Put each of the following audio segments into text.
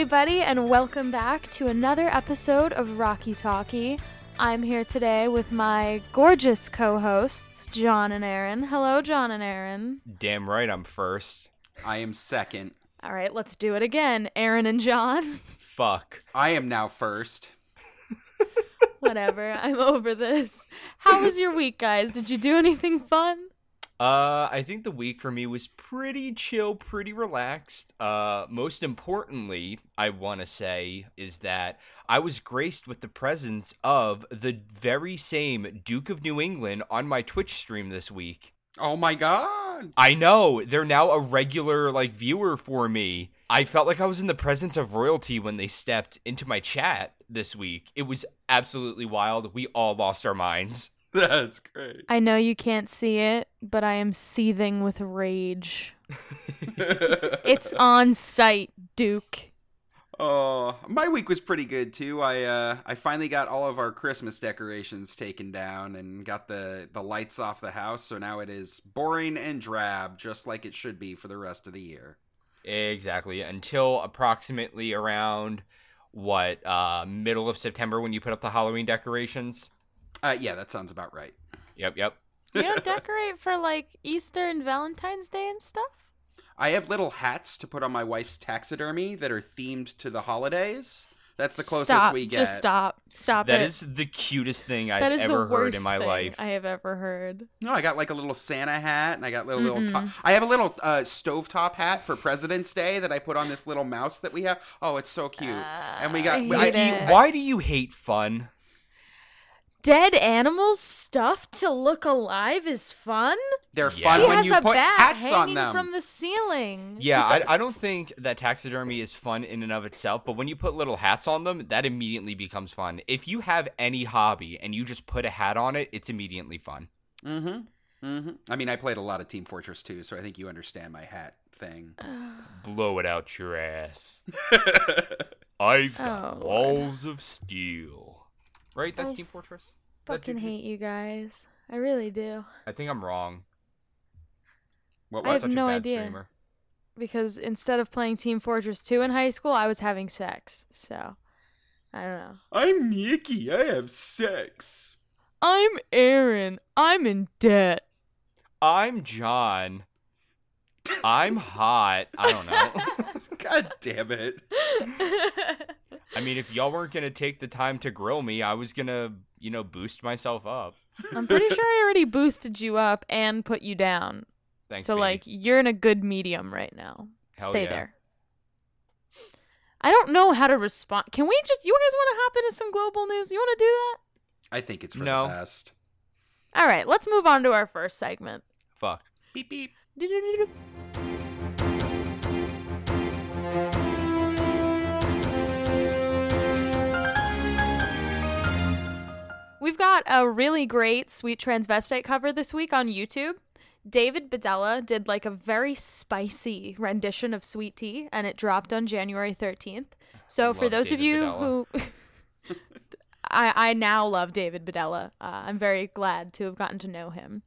everybody, and welcome back to another episode of Rocky Talkie. I'm here today with my gorgeous co hosts, John and Aaron. Hello, John and Aaron. Damn right I'm first. I am second. All right, let's do it again. Aaron and John. Fuck. I am now first. Whatever, I'm over this. How was your week, guys? Did you do anything fun? Uh, I think the week for me was pretty chill, pretty relaxed. Uh, most importantly, I want to say is that I was graced with the presence of the very same Duke of New England on my Twitch stream this week. Oh my god. I know they're now a regular like viewer for me. I felt like I was in the presence of royalty when they stepped into my chat this week. It was absolutely wild. We all lost our minds. That's great. I know you can't see it, but I am seething with rage. It's on site, Duke. Oh, my week was pretty good too. I uh I finally got all of our Christmas decorations taken down and got the the lights off the house, so now it is boring and drab just like it should be for the rest of the year. Exactly. Until approximately around what uh middle of September when you put up the Halloween decorations. Uh yeah, that sounds about right. Yep, yep. You don't decorate for like Easter and Valentine's Day and stuff? I have little hats to put on my wife's taxidermy that are themed to the holidays. That's the closest stop. we get. Just stop. Stop That it. is the cutest thing I've that is ever the worst heard in my thing life. I have ever heard. No, I got like a little Santa hat, and I got little little. Mm-mm. Top- I have a little uh, stovetop hat for President's Day that I put on this little mouse that we have. Oh, it's so cute. and we got. I I, hate it. Why do you hate fun? Dead animals stuffed to look alive is fun? they're Yeah. fun He when has you a put bat hats on them. from the ceiling. Yeah, I, I don't think that taxidermy is fun in and of itself, but when you put little hats on them, that immediately becomes fun. If you have any hobby and you just put a hat on it, it's immediately fun. Mm-hmm. Mm-hmm. I mean, I played a lot of Team Fortress 2, so I think you understand my hat thing. Blow it out your ass. I've got Oh, Lord. walls of steel. Right? That's I Team Fortress? Is that Fucking hate you guys. I really do. I think I'm wrong. what I was have Such no a bad idea. streamer. Because instead of playing Team Fortress 2 in high school, I was having sex. So, I don't know. I'm Nikki. I have sex. I'm Aaron. I'm in debt. I'm John. I'm hot. I don't know. God damn it. I mean, if y'all weren't gonna take the time to grill me, I was gonna, you know, boost myself up. I'm pretty sure I already boosted you up and put you down. Thanks. so baby. like you're in a good medium right now. Hell Stay yeah. there. I don't know how to respond. Can we just you guys want to hop into some global news? You want to do that? I think it's for No. the best. All right, let's move on to our first segment. fuck. Beep beep. Do-do-do-do. We've got a really great sweet transvestite cover this week on YouTube. David Bedella did like a very spicy rendition of Sweet Tea, and it dropped on January 13th. So, for those of you Bedella. who. I, I now love David Bedella. Uh, I'm very glad to have gotten to know him.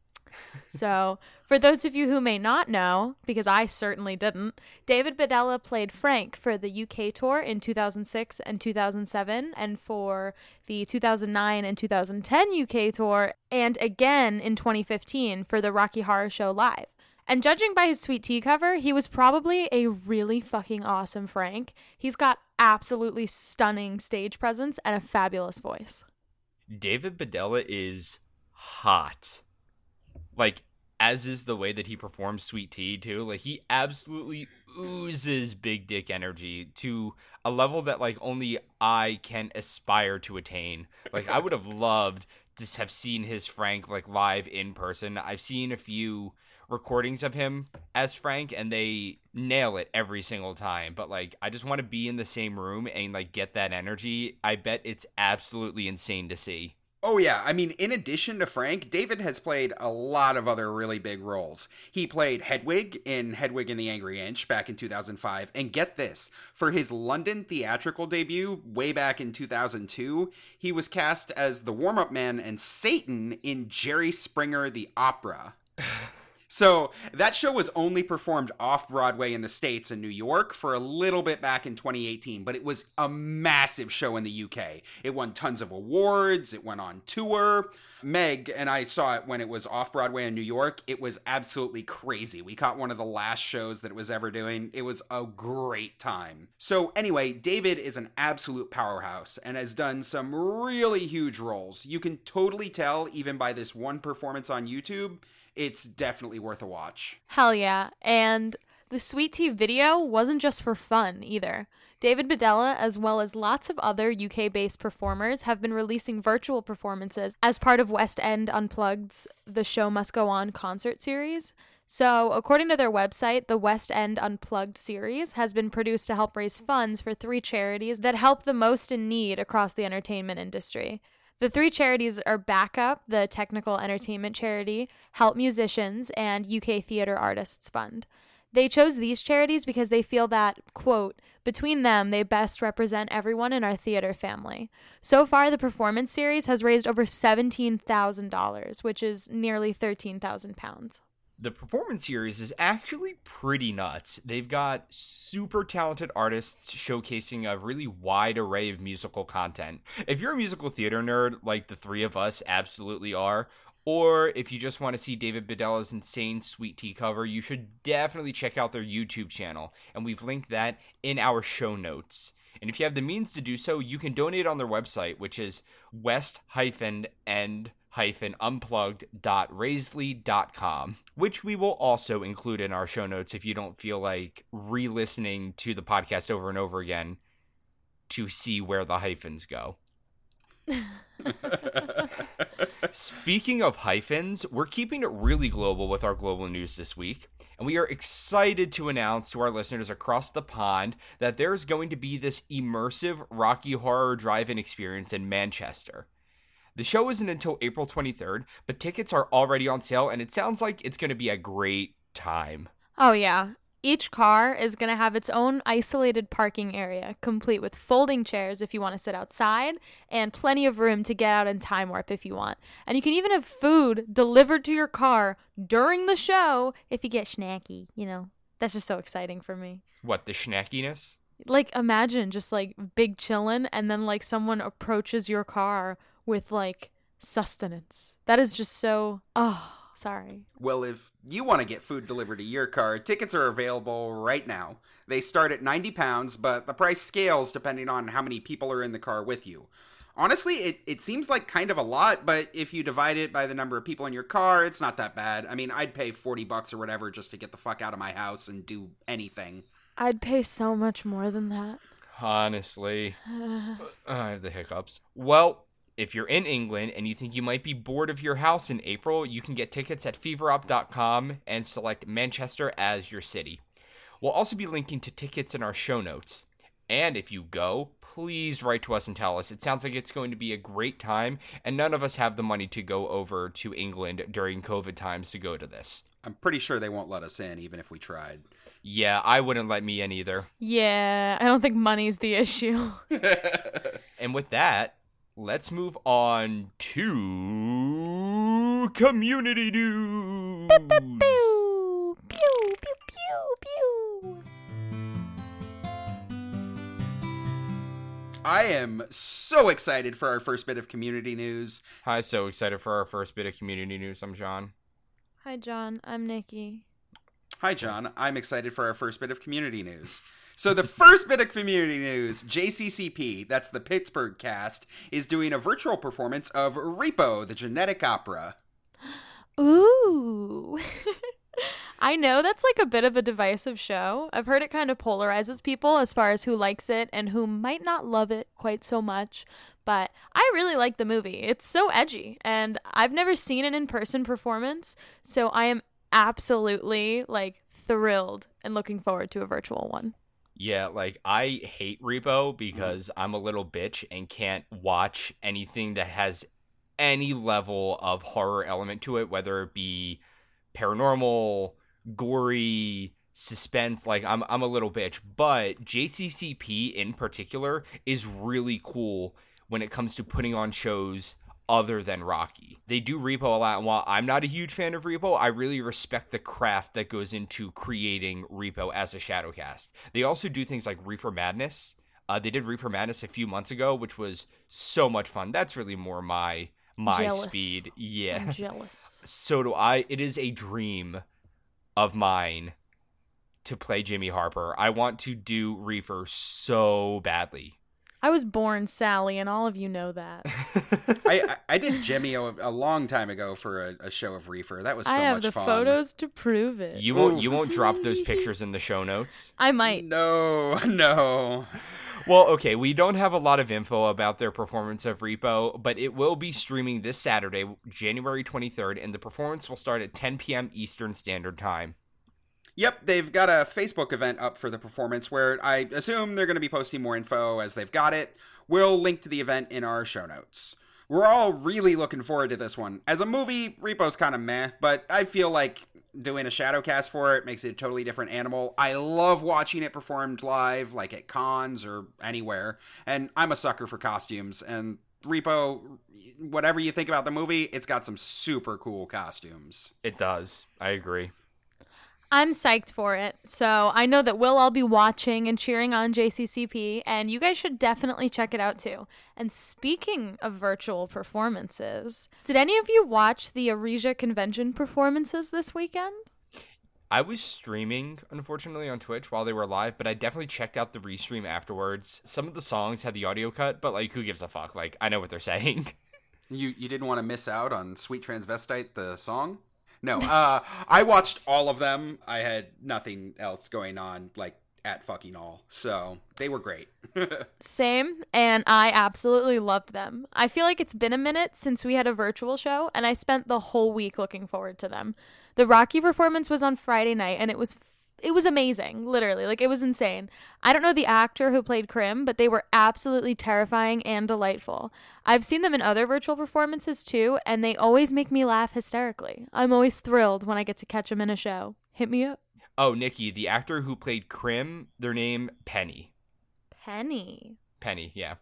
So, for those of you who may not know, because I certainly didn't, David Bedella played Frank for the UK tour in 2006 and 2007, and for the 2009 and 2010 UK tour, and again in 2015 for the Rocky Horror Show Live. And judging by his Sweet Tea cover, he was probably a really fucking awesome Frank. He's got absolutely stunning stage presence and a fabulous voice. David Bedella is hot. Like, as is the way that he performs Sweet Tea, too. Like, he absolutely oozes big dick energy to a level that, like, only I can aspire to attain. Like, I would have loved to have seen his Frank, like, live in person. I've seen a few recordings of him as Frank, and they nail it every single time. But, like, I just want to be in the same room and, like, get that energy. I bet it's absolutely insane to see. Oh yeah, I mean, in addition to Frank, David has played a lot of other really big roles. He played Hedwig in Hedwig and the Angry Inch back in 2005, and get this, for his London theatrical debut way back in 2002, he was cast as the warm-up man and Satan in Jerry Springer the Opera. So that show was only performed off Broadway in the States and New York for a little bit back in 2018, but it was a massive show in the UK. It won tons of awards, it went on tour. Meg and I saw it when it was off Broadway in New York. It was absolutely crazy. We caught one of the last shows that it was ever doing. It was a great time. So, anyway, David is an absolute powerhouse and has done some really huge roles. You can totally tell, even by this one performance on YouTube, it's definitely worth a watch. Hell yeah. And the Sweet Tea video wasn't just for fun either. David Bedella, as well as lots of other UK based performers, have been releasing virtual performances as part of West End Unplugged's The Show Must Go On concert series. So, according to their website, the West End Unplugged series has been produced to help raise funds for three charities that help the most in need across the entertainment industry. The three charities are Backup, the technical entertainment charity, Help Musicians, and UK Theatre Artists Fund. They chose these charities because they feel that, quote, between them, they best represent everyone in our theater family. So far, the performance series has raised over $17,000, which is nearly 13,000 pounds. The performance series is actually pretty nuts. They've got super talented artists showcasing a really wide array of musical content. If you're a musical theater nerd, like the three of us absolutely are, or if you just want to see David Bedella's insane Sweet Tea cover, you should definitely check out their YouTube channel, and we've linked that in our show notes. And if you have the means to do so, you can donate on their website, which is west-end-unplugged.raisely.com, which we will also include in our show notes if you don't feel like re-listening to the podcast over and over again to see where the hyphens go. Speaking of hyphens, we're keeping it really global with our global news this week. And we are excited to announce to our listeners across the pond that there's going to be this immersive Rocky Horror Drive In experience in Manchester. The show isn't until April 23rd, but tickets are already on sale, and it sounds like it's going to be a great time. Oh, yeah. Each car is going to have its own isolated parking area, complete with folding chairs if you want to sit outside, and plenty of room to get out in time warp if you want. And you can even have food delivered to your car during the show if you get snacky. You know, that's just so exciting for me. What, the snackiness? Like, imagine just like big chillin', and then like someone approaches your car with like sustenance. That is just so. Oh Sorry. Well, if you want to get food delivered to your car, tickets are available right now. They start at 90 pounds, but the price scales depending on how many people are in the car with you. Honestly, it, it seems like kind of a lot, but if you divide it by the number of people in your car, it's not that bad. I mean, I'd pay 40 bucks or whatever just to get the fuck out of my house and do anything. I'd pay so much more than that. Honestly, I have the hiccups. Well, if you're in England and you think you might be bored of your house in April, you can get tickets at feverup.com and select Manchester as your city. We'll also be linking to tickets in our show notes. And if you go, please write to us and tell us. It sounds like it's going to be a great time, and none of us have the money to go over to England during COVID times to go to this. I'm pretty sure they won't let us in, even if we tried. Yeah, I wouldn't let me in either. Yeah, I don't think money's the issue. and with that, let's move on to community news. Pew, pew, pew. Pew, pew, pew, pew. I am so excited for our first bit of community news. Hi, so excited for our first bit of community news. I'm John. Hi, John. I'm Nikki. Hi, John. I'm excited for our first bit of community news. So the first bit of community news, JCCP, that's the Pittsburgh cast, is doing a virtual performance of Repo, the genetic opera. Ooh. I know that's like a bit of a divisive show. I've heard it kind of polarizes people as far as who likes it and who might not love it quite so much. But I really like the movie. It's so edgy, and I've never seen an in person performance, so I am absolutely like thrilled and looking forward to a virtual one. Yeah, like I hate Repo because mm. I'm a little bitch and can't watch anything that has any level of horror element to it, whether it be paranormal, gory, suspense. Like I'm I'm a little bitch, but JCCP in particular is really cool when it comes to putting on shows other than Rocky. They do Repo a lot, and while I'm not a huge fan of Repo, I really respect the craft that goes into creating Repo as a Shadowcast. They also do things like Reefer Madness. Uh, they did Reefer Madness a few months ago, which was so much fun. That's really more my my Jealous. speed. Yeah. I'm jealous. So do I. It is a dream of mine to play Jimmy Harper. I want to do Reefer so badly. I was born Sally, and all of you know that. I, I I did Jimmy a, a long time ago for a, a show of Reefer. That was so I have much the fun. photos to prove it. you won't Oof. you won't drop those pictures in the show notes. I might. No, no. Well, okay, we don't have a lot of info about their performance of Repo, but it will be streaming this Saturday, January 23rd, and the performance will start at 10 p.m. Eastern Standard Time. Yep, they've got a Facebook event up for the performance where I assume they're going to be posting more info as they've got it. We'll link to the event in our show notes. We're all really looking forward to this one. As a movie, Repo's kind of meh, but I feel like doing a shadow cast for it makes it a totally different animal. I love watching it performed live, like at cons or anywhere, and I'm a sucker for costumes. And Repo, whatever you think about the movie, it's got some super cool costumes. It does. I agree. I'm psyched for it. So I know that we'll all be watching and cheering on JCCP, and you guys should definitely check it out too. And speaking of virtual performances, did any of you watch the Arisia convention performances this weekend? I was streaming, unfortunately, on Twitch while they were live, but I definitely checked out the restream afterwards. Some of the songs had the audio cut, but like, who gives a fuck? Like, I know what they're saying. You you didn't want to miss out on Sweet Transvestite the song? No. Uh I watched all of them. I had nothing else going on like at fucking all. So, they were great. Same, and I absolutely loved them. I feel like it's been a minute since we had a virtual show, and I spent the whole week looking forward to them. The Rocky performance was on Friday night, and it was it was amazing, literally. Like it was insane. I don't know the actor who played Crim, but they were absolutely terrifying and delightful. I've seen them in other virtual performances too, and they always make me laugh hysterically. I'm always thrilled when I get to catch them in a show. Hit me up. oh, Nikki, the actor who played Crim, their name Penny. Penny. Penny, yeah.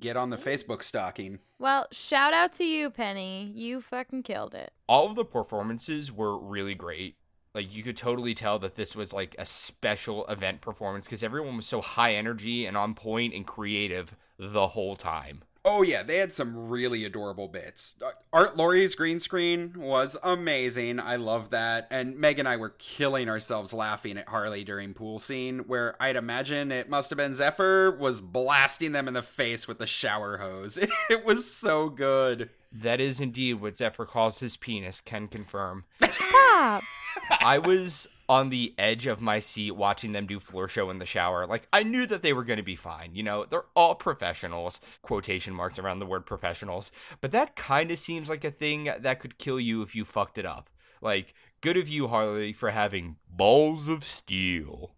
Get on the Facebook stalking. Well, shout out to you, Penny. You fucking killed it. all of the performances were really great. Like you could totally tell that this was like a special event performance because everyone was so high energy and on point and creative the whole time. Oh yeah, they had some really adorable bits. Uh, Art Laurie's green screen was amazing. I love that. And Meg and I were killing ourselves laughing at Harley during pool scene, where I'd imagine it must have been Zephyr was blasting them in the face with the shower hose. It was so good. That is indeed what Zephyr calls his penis, can confirm. Stop. I was on the edge of my seat watching them do floor show in the shower. Like I knew that they were going to be fine. You know, they're all professionals, quotation marks around the word professionals. But that kind of seems like a thing that could kill you if you fucked it up. Like good of you Harley for having balls of steel.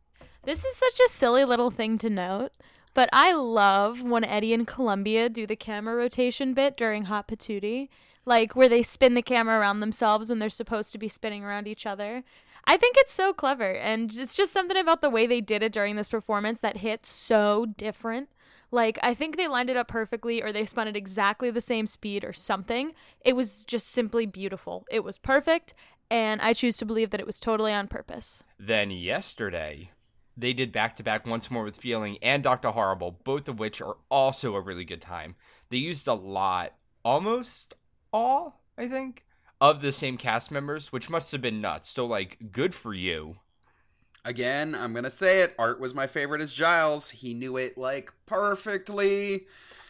This is such a silly little thing to note, but I love when Eddie and Columbia do the camera rotation bit during Hot Patootie, like where they spin the camera around themselves when they're supposed to be spinning around each other. I think it's so clever, and it's just something about the way they did it during this performance that hit so different. Like, I think they lined it up perfectly, or they spun at exactly the same speed, or something. It was just simply beautiful. It was perfect, and I choose to believe that it was totally on purpose. Then yesterday, they did back to back once more with Feeling and Dr. Horrible, both of which are also a really good time. They used a lot, almost all, I think, of the same cast members, which must have been nuts. So, like, good for you. Again, I'm gonna say it. Art was my favorite as Giles. He knew it like perfectly.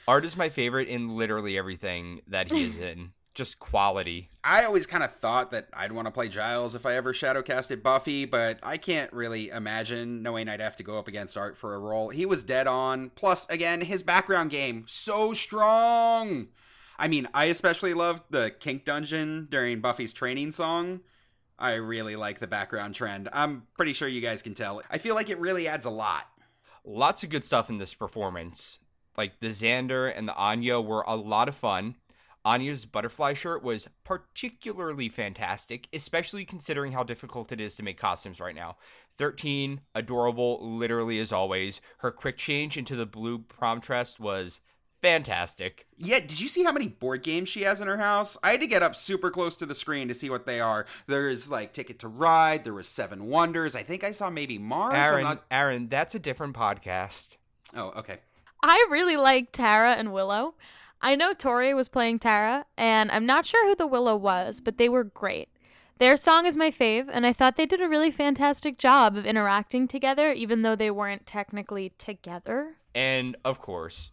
Art is my favorite in literally everything that he is in. Just quality. I always kind of thought that I'd want to play Giles if I ever shadowcasted Buffy, but I can't really imagine knowing I'd have to go up against Art for a role. He was dead on. Plus, again, his background game so strong. I mean, I especially love the Kink Dungeon during Buffy's training song. I really like the background trend. I'm pretty sure you guys can tell. I feel like it really adds a lot. Lots of good stuff in this performance. Like the Xander and the Anya were a lot of fun. Anya's butterfly shirt was particularly fantastic, especially considering how difficult it is to make costumes right now. 13, adorable, literally as always. Her quick change into the blue prom dress was fantastic. Yeah, did you see how many board games she has in her house? I had to get up super close to the screen to see what they are. There's like Ticket to Ride, there was Seven Wonders. I think I saw maybe Mars. Aaron, not- Aaron, that's a different podcast. Oh, okay. I really like Tara and Willow. I know Tori was playing Tara, and I'm not sure who the Willow was, but they were great. Their song is my fave, and I thought they did a really fantastic job of interacting together, even though they weren't technically together. And of course,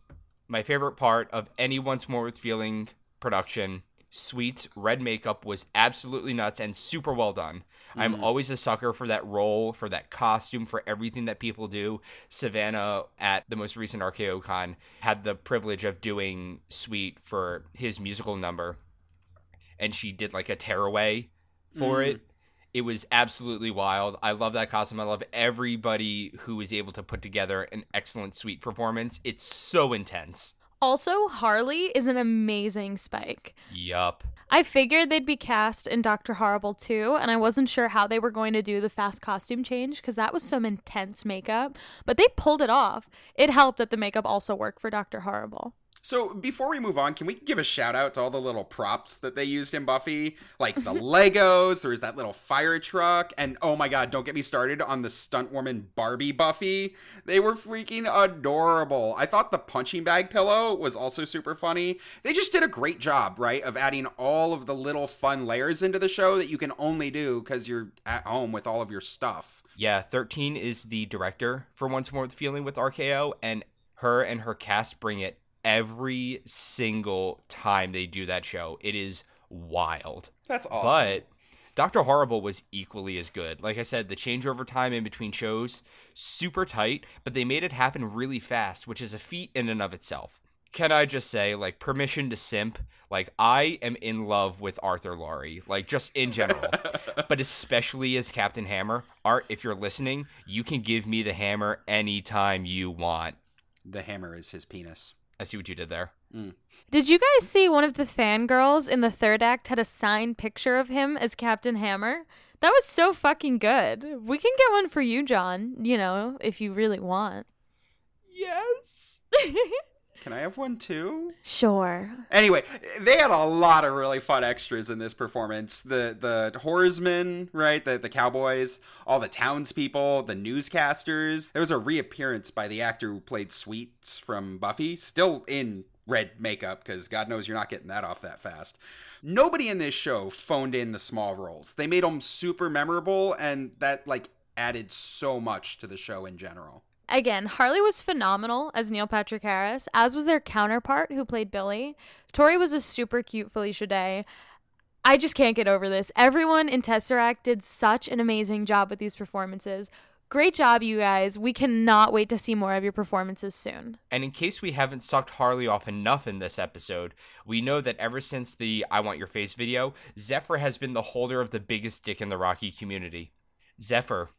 my favorite part of any Once More with Feeling production, Sweet's red makeup was absolutely nuts and super well done. I'm Mhm. always a sucker for that role, for that costume, for everything that people do. Savannah at the most recent RKO Con had the privilege of doing Sweet for his musical number, and she did like a tearaway for Mm. it. It was absolutely wild. I love that costume. I love everybody who was able to put together an excellent Sweet performance. It's so intense. Also, Harley is an amazing Spike. Yup. I figured they'd be cast in Dr. Horrible too, and I wasn't sure how they were going to do the fast costume change because that was some intense makeup, but they pulled it off. It helped that the makeup also worked for Dr. Horrible. So before we move on, can we give a shout out to all the little props that they used in Buffy? Like the Legos, there was that little fire truck, and oh my god, don't get me started on the stunt woman Barbie Buffy. They were freaking adorable. I thought the punching bag pillow was also super funny. They just did a great job, right, of adding all of the little fun layers into the show that you can only do because you're at home with all of your stuff. Yeah, 13 is the director for Once More with Feeling with RKO, and her and her cast bring it every single time they do that show. It is wild. That's awesome. But Dr. Horrible was equally as good. Like I said, the changeover time in between shows, super tight, but they made it happen really fast, which is a feat in and of itself. Can I just say, like, permission to simp? Like, I am in love with Arthur Laurie, like, just in general, but especially as Captain Hammer. Art, if you're listening, you can give me the hammer anytime you want. the hammer is his penis. I see what you did there. Mm. Did you guys see one of the fangirls in the third act had a signed picture of him as Captain Hammer? That was so fucking good. We can get one for you, John, you know, if you really want. Yes. Can I have one too? sure. Anyway, they had a lot of really fun extras in this performance. The the horsemen, right? The the cowboys, all the townspeople, the newscasters. There was a reappearance by the actor who played Sweet from Buffy, still in red makeup, because God knows you're not getting that off that fast. Nobody in this show phoned in the small roles. They made them super memorable, and that like added so much to the show in general. Again, Harley was phenomenal as Neil Patrick Harris, as was their counterpart who played Billy. Tori was a super cute Felicia Day. I just can't get over this. Everyone in Tesseract did such an amazing job with these performances. Great job, you guys. We cannot wait to see more of your performances soon. And in case we haven't sucked Harley off enough in this episode, we know that ever since the I Want Your Face video, Zephyr has been the holder of the biggest dick in the Rocky community. Zephyr,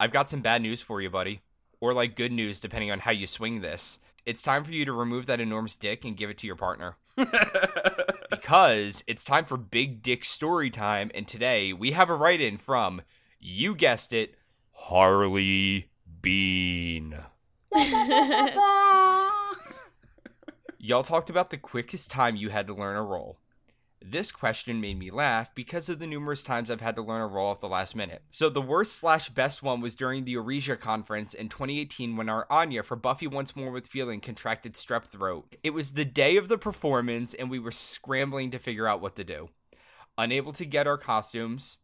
I've got some bad news for you, buddy. Or like good news, depending on how you swing this. It's time for you to remove that enormous dick and give it to your partner. Because it's time for Big Dick Story Time, and today we have a write in from, you guessed it, Harley Bean. Y'all talked about the quickest time you had to learn a role. This question made me laugh because of the numerous times I've had to learn a role at the last minute. So the worst slash best one was during the Arisia conference in 2018 when our Anya for Buffy Once More with Feeling contracted strep throat. It was the day of the performance and we were scrambling to figure out what to do. Unable to get our costumes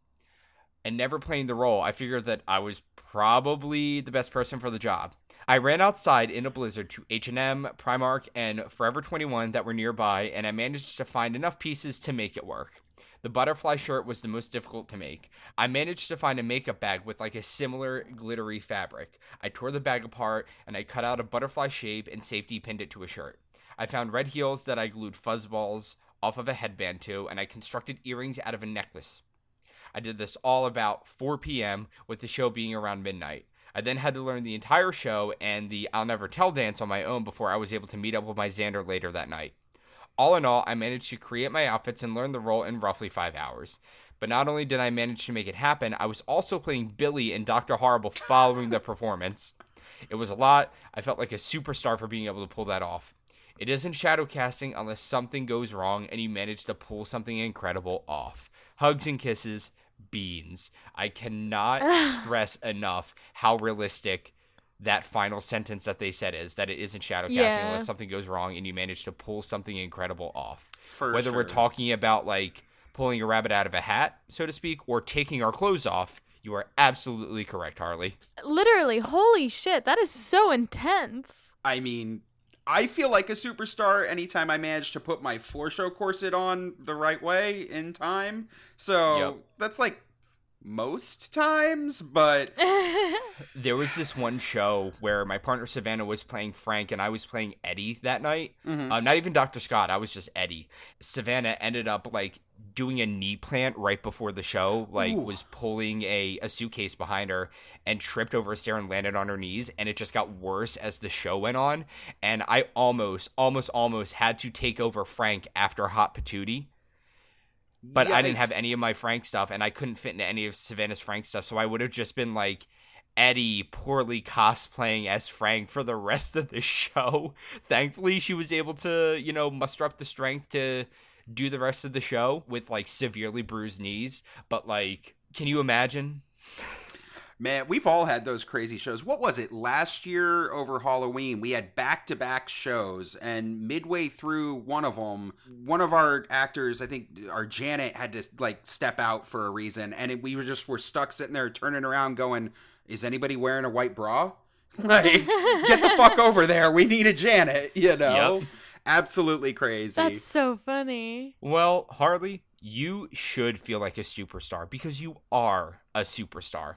and never playing the role, I figured that I was probably the best person for the job. I ran outside in a blizzard to H&M, Primark, and Forever 21 that were nearby, and I managed to find enough pieces to make it work. The butterfly shirt was the most difficult to make. I managed to find a makeup bag with like a similar glittery fabric. I tore the bag apart and I cut out a butterfly shape and safety pinned it to a shirt. I found red heels that I glued fuzz balls off of a headband to, and I constructed earrings out of a necklace. I did this all about 4 p.m., with the show being around midnight. I then had to learn the entire show and the I'll Never Tell dance on my own before I was able to meet up with my Xander later that night. All in all, I managed to create my outfits and learn the role in roughly five hours. But not only did I manage to make it happen, I was also playing Billy in Dr. Horrible following the performance. It was a lot. I felt like a superstar for being able to pull that off. It isn't shadow casting unless something goes wrong and you manage to pull something incredible off. Hugs and kisses, beans. I cannot stress enough how realistic that final sentence that they said is that it isn't shadow casting Yeah. unless something goes wrong and you manage to pull something incredible off. For Whether we're talking about like pulling a rabbit out of a hat, so to speak, or taking our clothes off, you are absolutely correct, Harley. Literally, holy shit, that is so intense. I mean, I feel like a superstar anytime I manage to put my floor show corset on the right way in time. So Yep. that's like most times, but There was this one show where my partner Savannah was playing Frank and I was playing Eddie that night. Mhm. Um, not even Dr. Scott, I was just Eddie. Savannah ended up like doing a knee plant right before the show, like Ooh. was pulling a, a suitcase behind her and tripped over a stair and landed on her knees. And it just got worse as the show went on. And I almost, almost, almost had to take over Frank after Hot Patootie. But I didn't have any of my Frank stuff, and I couldn't fit into any of Savannah's Frank stuff, so I would have just been like Eddie poorly cosplaying as Frank for the rest of the show. Thankfully, she was able to, you know, muster up the strength to do the rest of the show with like severely bruised knees. But like, can you imagine? Man, we've all had those crazy shows. What was it? Last year over Halloween, we had back to back shows, and midway through one of them, one of our actors, I think our Janet, had to like step out for a reason, and it, we were just were stuck sitting there turning around, going, "Is anybody wearing a white bra? Like, get the fuck over there. We need a Janet." You know, Yep. absolutely crazy. That's so funny. Well, Harley, you should feel like a superstar because you are a superstar.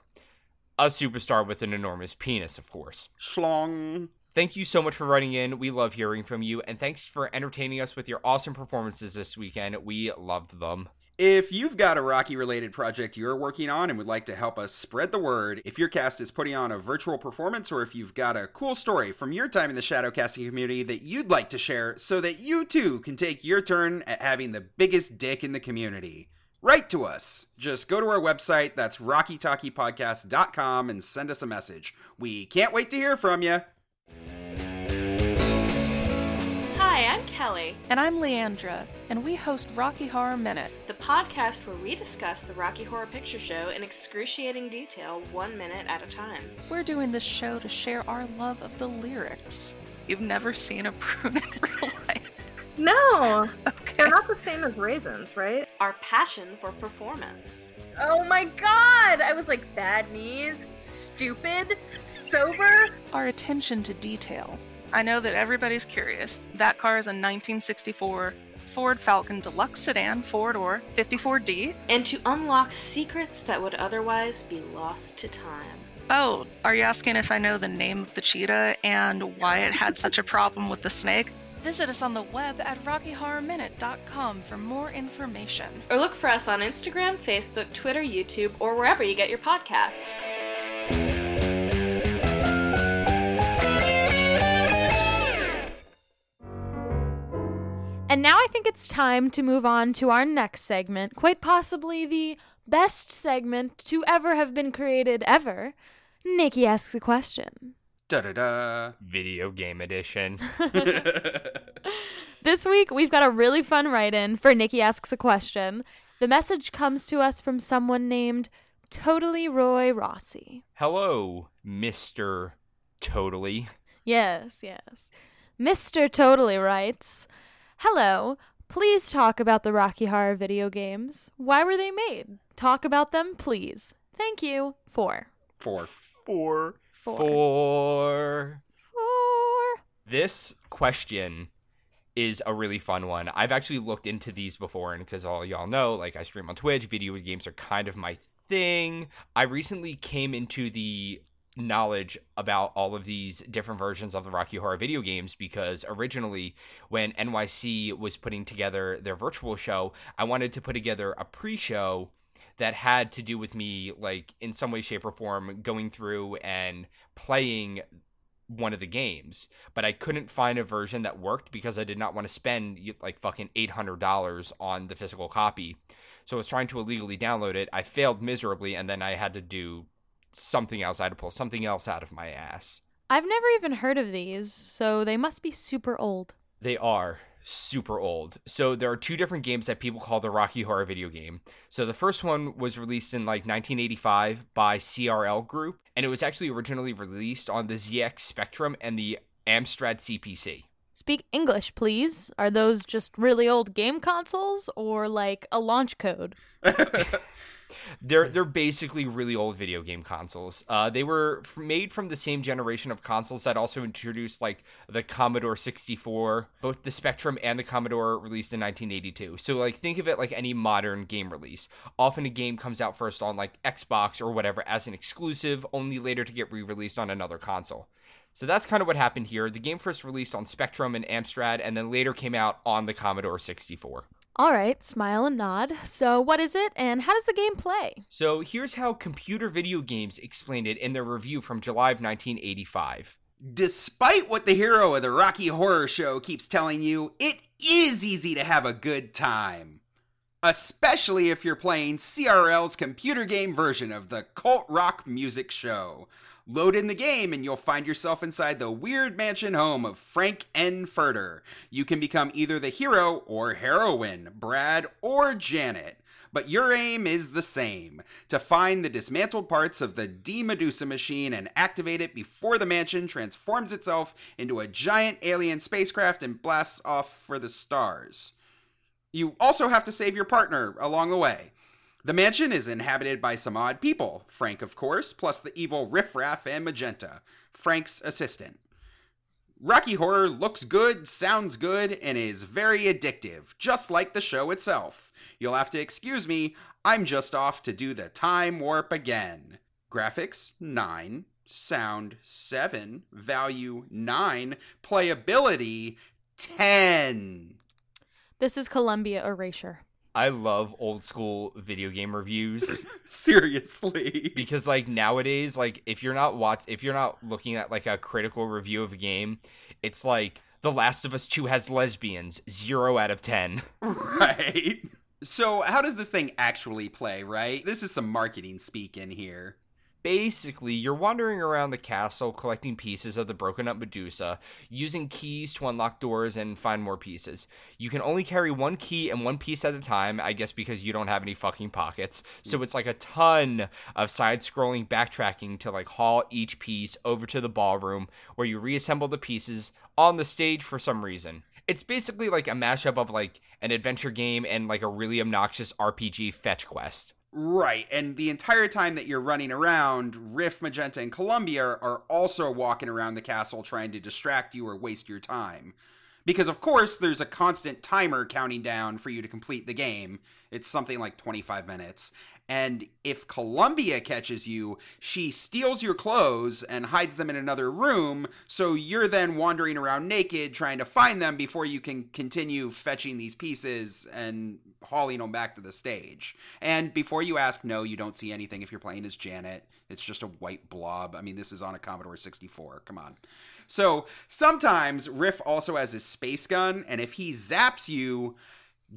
A superstar with an enormous penis, of course. Schlong. Thank you so much for writing in. We love hearing from you. And thanks for entertaining us with your awesome performances this weekend. We loved them. If you've got a Rocky related project you're working on and would like to help us spread the word, if your cast is putting on a virtual performance, or if you've got a cool story from your time in the shadow casting community that you'd like to share so that you too can take your turn at having the biggest dick in the community, write to us. Just go to our website, that's rockytalkypodcast.com, and send us a message. We can't wait to hear from you. Hi, I'm Kelly, And I'm Leandra, and we host Rocky Horror Minute. the podcast where we discuss the Rocky Horror Picture Show in excruciating detail, one minute at a time. We're doing this show to share our love of the lyrics. You've never seen a prune in real life. No, Okay. they're not the same as raisins, right? Our passion for performance. Oh my god! I was like, bad knees, stupid, sober. Our attention to detail. I know that everybody's curious. That car is a 1964 Ford Falcon Deluxe Sedan, four door, 54D. And to unlock secrets that would otherwise be lost to time. Oh, are you asking if I know the name of the cheetah and why it had such a problem with the snake? Visit us on the web at rockyhorrorminute.com for more information. Or look for us on Instagram, Facebook, Twitter, YouTube, or wherever you get your podcasts. And now I think it's time to move on to our next segment, quite possibly the best segment to ever have been created ever. Nikki asks a question. Da da da. Video game edition. This week, we've got a really fun write in for Nikki Asks a Question. The message comes to us from someone named Totally Roy Rossi. Hello, Mr. Totally. Yes, yes. Mr. Totally writes Hello, please talk about the Rocky Horror video games. Why were they made? Talk about them, please. Thank you. Four. Four. Four. Four. Four. Four. This question is a really fun one. I've actually looked into these before, and because all y'all know, like I stream on Twitch, video games are kind of my thing. I recently came into the knowledge about all of these different versions of the Rocky Horror video games because originally when NYC was putting together their virtual show, I wanted to put together a pre-show that had to do with me like in some way shape or form going through and playing one of the games. But i couldn't find a version that worked because i did not want to spend like fucking $800 on the physical copy. So i was trying to illegally download it. I failed miserably and then i had to do something else. I had to pull something else out of my ass. I've never even heard of these, so they must be super old. They are super old. So there are two different games that people call the Rocky Horror video game. So the first one was released in like 1985 by CRL Group, and it was actually originally released on the ZX Spectrum and the Amstrad CPC. Speak English, please. Are those just really old game consoles or like a launch code? They're they're basically really old video game consoles. Uh, they were f- made from the same generation of consoles that also introduced like the Commodore 64. Both the Spectrum and the Commodore released in 1982. So like think of it like any modern game release. Often a game comes out first on like Xbox or whatever as an exclusive, only later to get re-released on another console. So that's kind of what happened here. The game first released on Spectrum and Amstrad, and then later came out on the Commodore 64. All right, smile and nod. So, what is it and how does the game play? So here's how Computer Video Games explained it in their review from July of 1985. Despite what the hero of the Rocky Horror Show keeps telling you, it is easy to have a good time. Especially if you're playing CRL's computer game version of the Cult Rock Music Show. Load in the game and you'll find yourself inside the weird mansion home of Frank N. Furter. You can become either the hero or heroine, Brad or Janet. But your aim is the same to find the dismantled parts of the De-Medusa machine and activate it before the mansion transforms itself into a giant alien spacecraft and blasts off for the stars. You also have to save your partner along the way. The mansion is inhabited by some odd people. Frank, of course, plus the evil Riffraff and Magenta, Frank's assistant. Rocky Horror looks good, sounds good, and is very addictive, just like the show itself. You'll have to excuse me, I'm just off to do the time warp again. Graphics 9, sound 7, value 9, playability 10. This is Columbia Erasure. I love old school video game reviews Seriously. because like nowadays like if you're not watch if you're not looking at like a critical review of a game, it's like The Last of Us 2 has lesbians, 0 out of 10. Right. So, how does this thing actually play, right? This is some marketing speak in here. Basically, you're wandering around the castle collecting pieces of the broken up Medusa, using keys to unlock doors and find more pieces. You can only carry one key and one piece at a time, I guess because you don't have any fucking pockets. So mm. it's like a ton of side scrolling backtracking to like haul each piece over to the ballroom where you reassemble the pieces on the stage for some reason. It's basically like a mashup of like an adventure game and like a really obnoxious RPG fetch quest. Right, and the entire time that you're running around, Riff, Magenta, and Columbia are also walking around the castle trying to distract you or waste your time. Because, of course, there's a constant timer counting down for you to complete the game. It's something like 25 minutes. And if Columbia catches you, she steals your clothes and hides them in another room, so you're then wandering around naked trying to find them before you can continue fetching these pieces and hauling them back to the stage. And before you ask, no, you don't see anything if you're playing as Janet. It's just a white blob. I mean, this is on a Commodore 64. Come on. So sometimes Riff also has his space gun, and if he zaps you,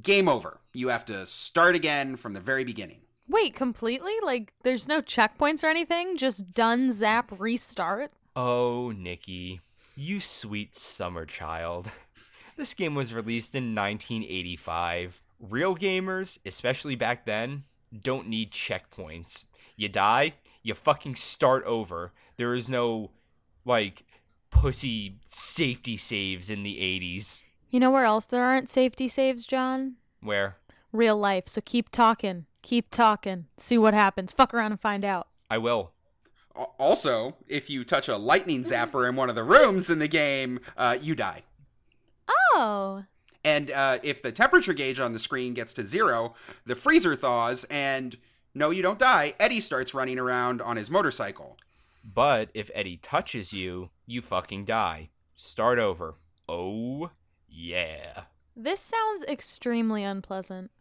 game over. You have to start again from the very beginning. Wait, completely? Like, there's no checkpoints or anything? Just done, zap, restart? Oh, Nikki, you sweet summer child. This game was released in 1985. Real gamers, especially back then, don't need checkpoints. You die, you fucking start over. There is no, like, pussy safety saves in the 80s. You know where else there aren't safety saves, John? Where Real life. So keep talking. Keep talking. See what happens. Fuck around and find out. I will. Also, if you touch a lightning zapper in one of the rooms in the game, uh, you die. Oh. And uh, if the temperature gauge on the screen gets to zero, the freezer thaws, and no, you don't die. Eddie starts running around on his motorcycle. But if Eddie touches you, you fucking die. Start over. Oh, yeah. This sounds extremely unpleasant.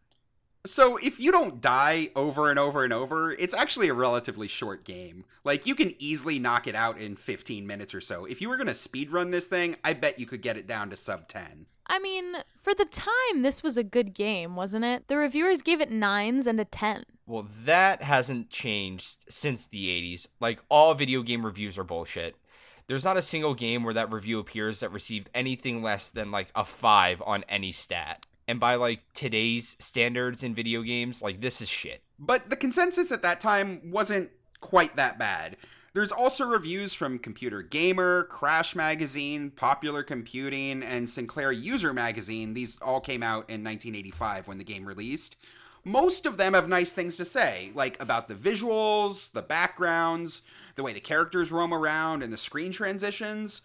So if you don't die over and over and over, it's actually a relatively short game. Like you can easily knock it out in 15 minutes or so. If you were going to speedrun this thing, I bet you could get it down to sub 10. I mean, for the time, this was a good game, wasn't it? The reviewers gave it nines and a 10. Well, that hasn't changed since the 80s. Like, all video game reviews are bullshit. There's not a single game where that review appears that received anything less than like a 5 on any stat. And by like today's standards in video games, like this is shit. But the consensus at that time wasn't quite that bad. There's also reviews from Computer Gamer, Crash Magazine, Popular Computing, and Sinclair User Magazine. These all came out in 1985 when the game released. Most of them have nice things to say, like about the visuals, the backgrounds, the way the characters roam around, and the screen transitions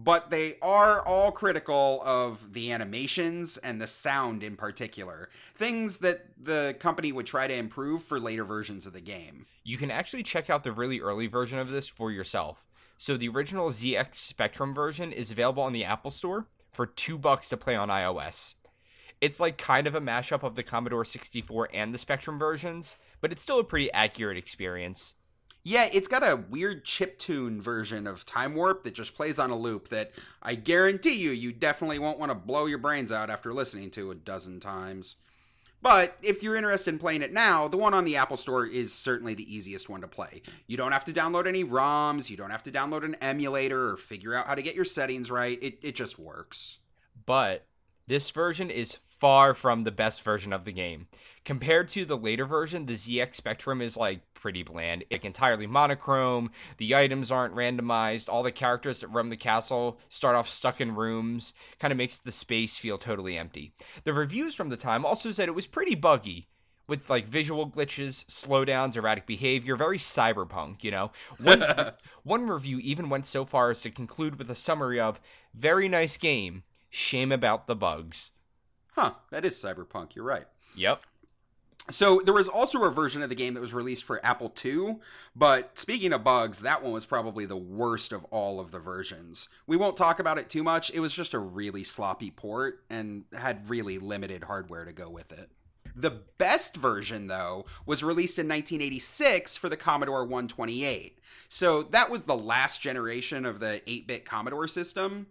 but they are all critical of the animations and the sound in particular. Things that the company would try to improve for later versions of the game. You can actually check out the really early version of this for yourself. So the original ZX Spectrum version is available on the Apple Store for 2 bucks to play on iOS. It's like kind of a mashup of the Commodore 64 and the Spectrum versions, but it's still a pretty accurate experience. Yeah, it's got a weird chip tune version of Time Warp that just plays on a loop that I guarantee you, you definitely won't want to blow your brains out after listening to a dozen times. But if you're interested in playing it now, the one on the Apple Store is certainly the easiest one to play. You don't have to download any ROMs, you don't have to download an emulator or figure out how to get your settings right. It, it just works. But this version is far from the best version of the game. Compared to the later version, the ZX Spectrum is like pretty bland. It's entirely monochrome. The items aren't randomized. All the characters that roam the castle start off stuck in rooms. Kind of makes the space feel totally empty. The reviews from the time also said it was pretty buggy. With like visual glitches, slowdowns, erratic behavior, very cyberpunk, you know. One one review even went so far as to conclude with a summary of "very nice game, shame about the bugs." Huh, that is cyberpunk. You're right. Yep. So there was also a version of the game that was released for Apple II, but speaking of bugs, that one was probably the worst of all of the versions. We won't talk about it too much. It was just a really sloppy port and had really limited hardware to go with it. The best version, though, was released in 1986 for the Commodore 128. So that was the last generation of the 8 bit Commodore system.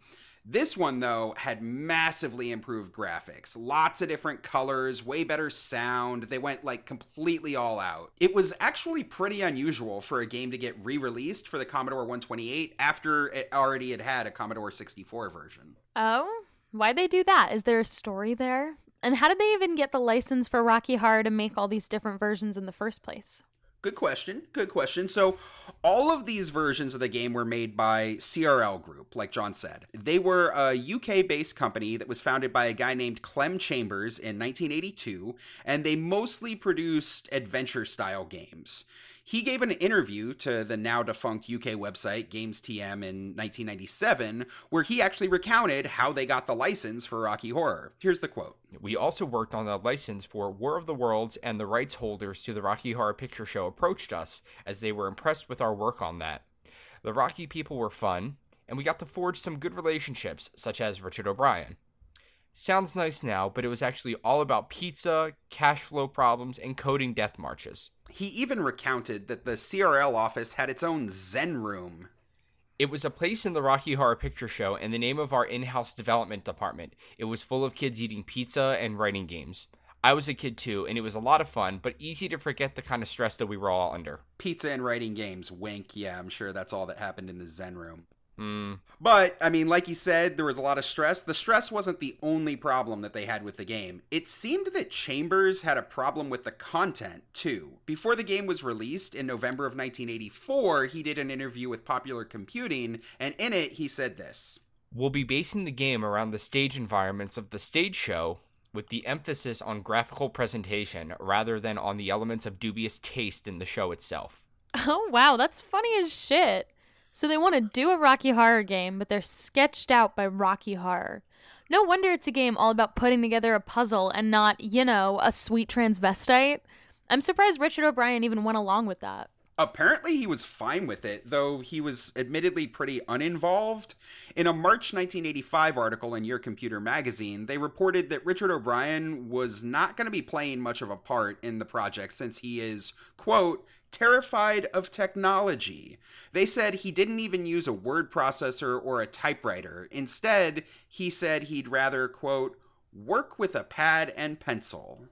This one, though, had massively improved graphics. Lots of different colors, way better sound. They went like completely all out. It was actually pretty unusual for a game to get re released for the Commodore 128 after it already had had a Commodore 64 version. Oh? Why'd they do that? Is there a story there? And how did they even get the license for Rocky Horror to make all these different versions in the first place? Good question. Good question. So, all of these versions of the game were made by CRL Group, like John said. They were a UK based company that was founded by a guy named Clem Chambers in 1982, and they mostly produced adventure style games. He gave an interview to the now defunct UK website Games TM in 1997, where he actually recounted how they got the license for Rocky Horror. Here's the quote We also worked on a license for War of the Worlds, and the rights holders to the Rocky Horror Picture Show approached us as they were impressed with our work on that. The Rocky people were fun, and we got to forge some good relationships, such as Richard O'Brien. Sounds nice now, but it was actually all about pizza, cash flow problems, and coding death marches. He even recounted that the CRL office had its own Zen room. It was a place in the Rocky Horror Picture Show and the name of our in house development department. It was full of kids eating pizza and writing games. I was a kid too, and it was a lot of fun, but easy to forget the kind of stress that we were all under. Pizza and writing games, wink. Yeah, I'm sure that's all that happened in the Zen room. Mm. But, I mean, like you said, there was a lot of stress. The stress wasn't the only problem that they had with the game. It seemed that Chambers had a problem with the content, too. Before the game was released in November of 1984, he did an interview with Popular Computing, and in it, he said this We'll be basing the game around the stage environments of the stage show, with the emphasis on graphical presentation rather than on the elements of dubious taste in the show itself. Oh, wow, that's funny as shit. So they want to do a Rocky Horror game, but they're sketched out by Rocky Horror. No wonder it's a game all about putting together a puzzle and not, you know, a sweet transvestite. I'm surprised Richard O'Brien even went along with that. Apparently, he was fine with it, though he was admittedly pretty uninvolved. In a March 1985 article in Your Computer magazine, they reported that Richard O'Brien was not going to be playing much of a part in the project since he is, quote, terrified of technology. They said he didn't even use a word processor or a typewriter. Instead, he said he'd rather, quote, work with a pad and pencil.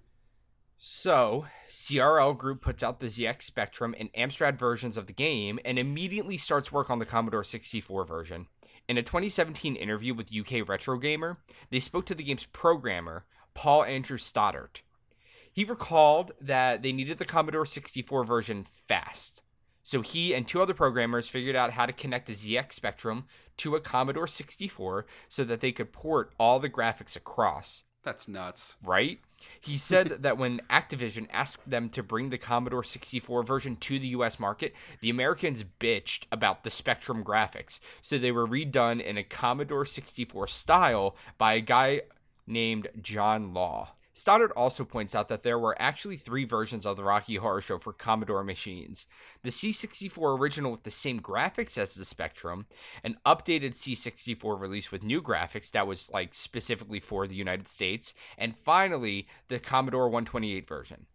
So, CRL Group puts out the ZX Spectrum and Amstrad versions of the game and immediately starts work on the Commodore 64 version. In a 2017 interview with UK Retro Gamer, they spoke to the game's programmer, Paul Andrew Stoddart. He recalled that they needed the Commodore 64 version fast. So he and two other programmers figured out how to connect the ZX Spectrum to a Commodore 64 so that they could port all the graphics across. That's nuts. Right? He said that when Activision asked them to bring the Commodore 64 version to the US market, the Americans bitched about the Spectrum graphics. So they were redone in a Commodore 64 style by a guy named John Law. Stoddart also points out that there were actually three versions of the Rocky Horror Show for Commodore machines the C64 original with the same graphics as the Spectrum, an updated C64 release with new graphics that was like specifically for the United States, and finally the Commodore 128 version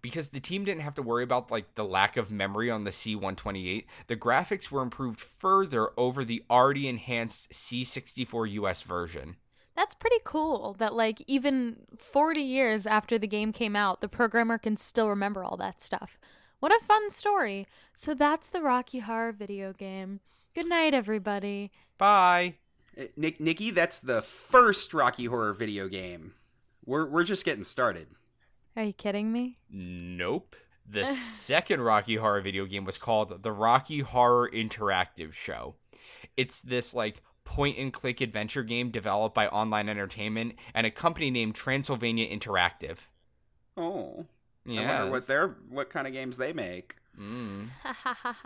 because the team didn't have to worry about like the lack of memory on the C128, the graphics were improved further over the already enhanced C64 US version. That's pretty cool that, like, even 40 years after the game came out, the programmer can still remember all that stuff. What a fun story. So that's the Rocky Horror video game. Good night, everybody. Bye. Uh, Nick, Nikki, that's the first Rocky Horror video game. We're we're just getting started. Are you kidding me? Nope. The second Rocky Horror video game was called the Rocky Horror Interactive Show. It's this like point and click adventure game developed by Online Entertainment and a company named Transylvania Interactive. Oh, Yeah. I wonder what their what kind of games they make. Mm.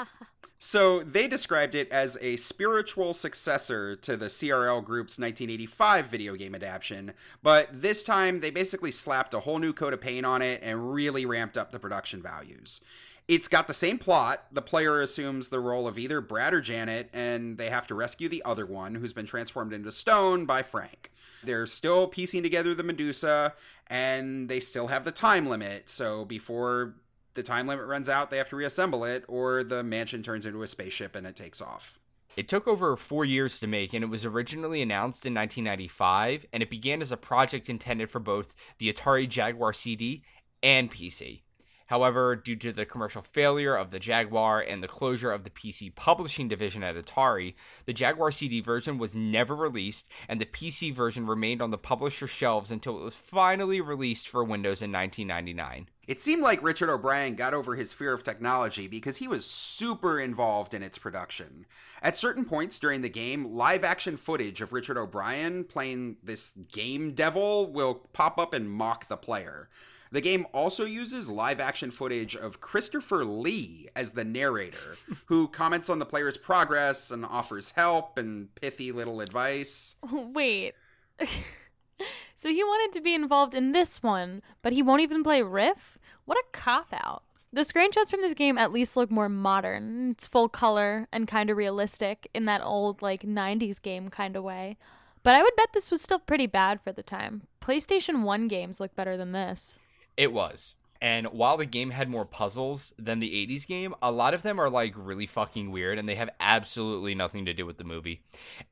So they described it as a spiritual successor to the CRL Group's 1985 video game adaptation, but this time they basically slapped a whole new coat of paint on it and really ramped up the production values. It's got the same plot. The player assumes the role of either Brad or Janet, and they have to rescue the other one, who's been transformed into stone by Frank. They're still piecing together the Medusa, and they still have the time limit. So before the time limit runs out, they have to reassemble it, or the mansion turns into a spaceship and it takes off. It took over four years to make, and it was originally announced in 1995, and it began as a project intended for both the Atari Jaguar CD and PC. However, due to the commercial failure of the Jaguar and the closure of the PC publishing division at Atari, the Jaguar CD version was never released, and the PC version remained on the publisher's shelves until it was finally released for Windows in 1999. It seemed like Richard O'Brien got over his fear of technology because he was super involved in its production. At certain points during the game, live action footage of Richard O'Brien playing this game devil will pop up and mock the player. The game also uses live action footage of Christopher Lee as the narrator, who comments on the player's progress and offers help and pithy little advice. Wait. so he wanted to be involved in this one, but he won't even play Riff? What a cop out. The screenshots from this game at least look more modern. It's full color and kind of realistic in that old, like, 90s game kind of way. But I would bet this was still pretty bad for the time. PlayStation 1 games look better than this. It was. And while the game had more puzzles than the 80s game, a lot of them are like really fucking weird and they have absolutely nothing to do with the movie.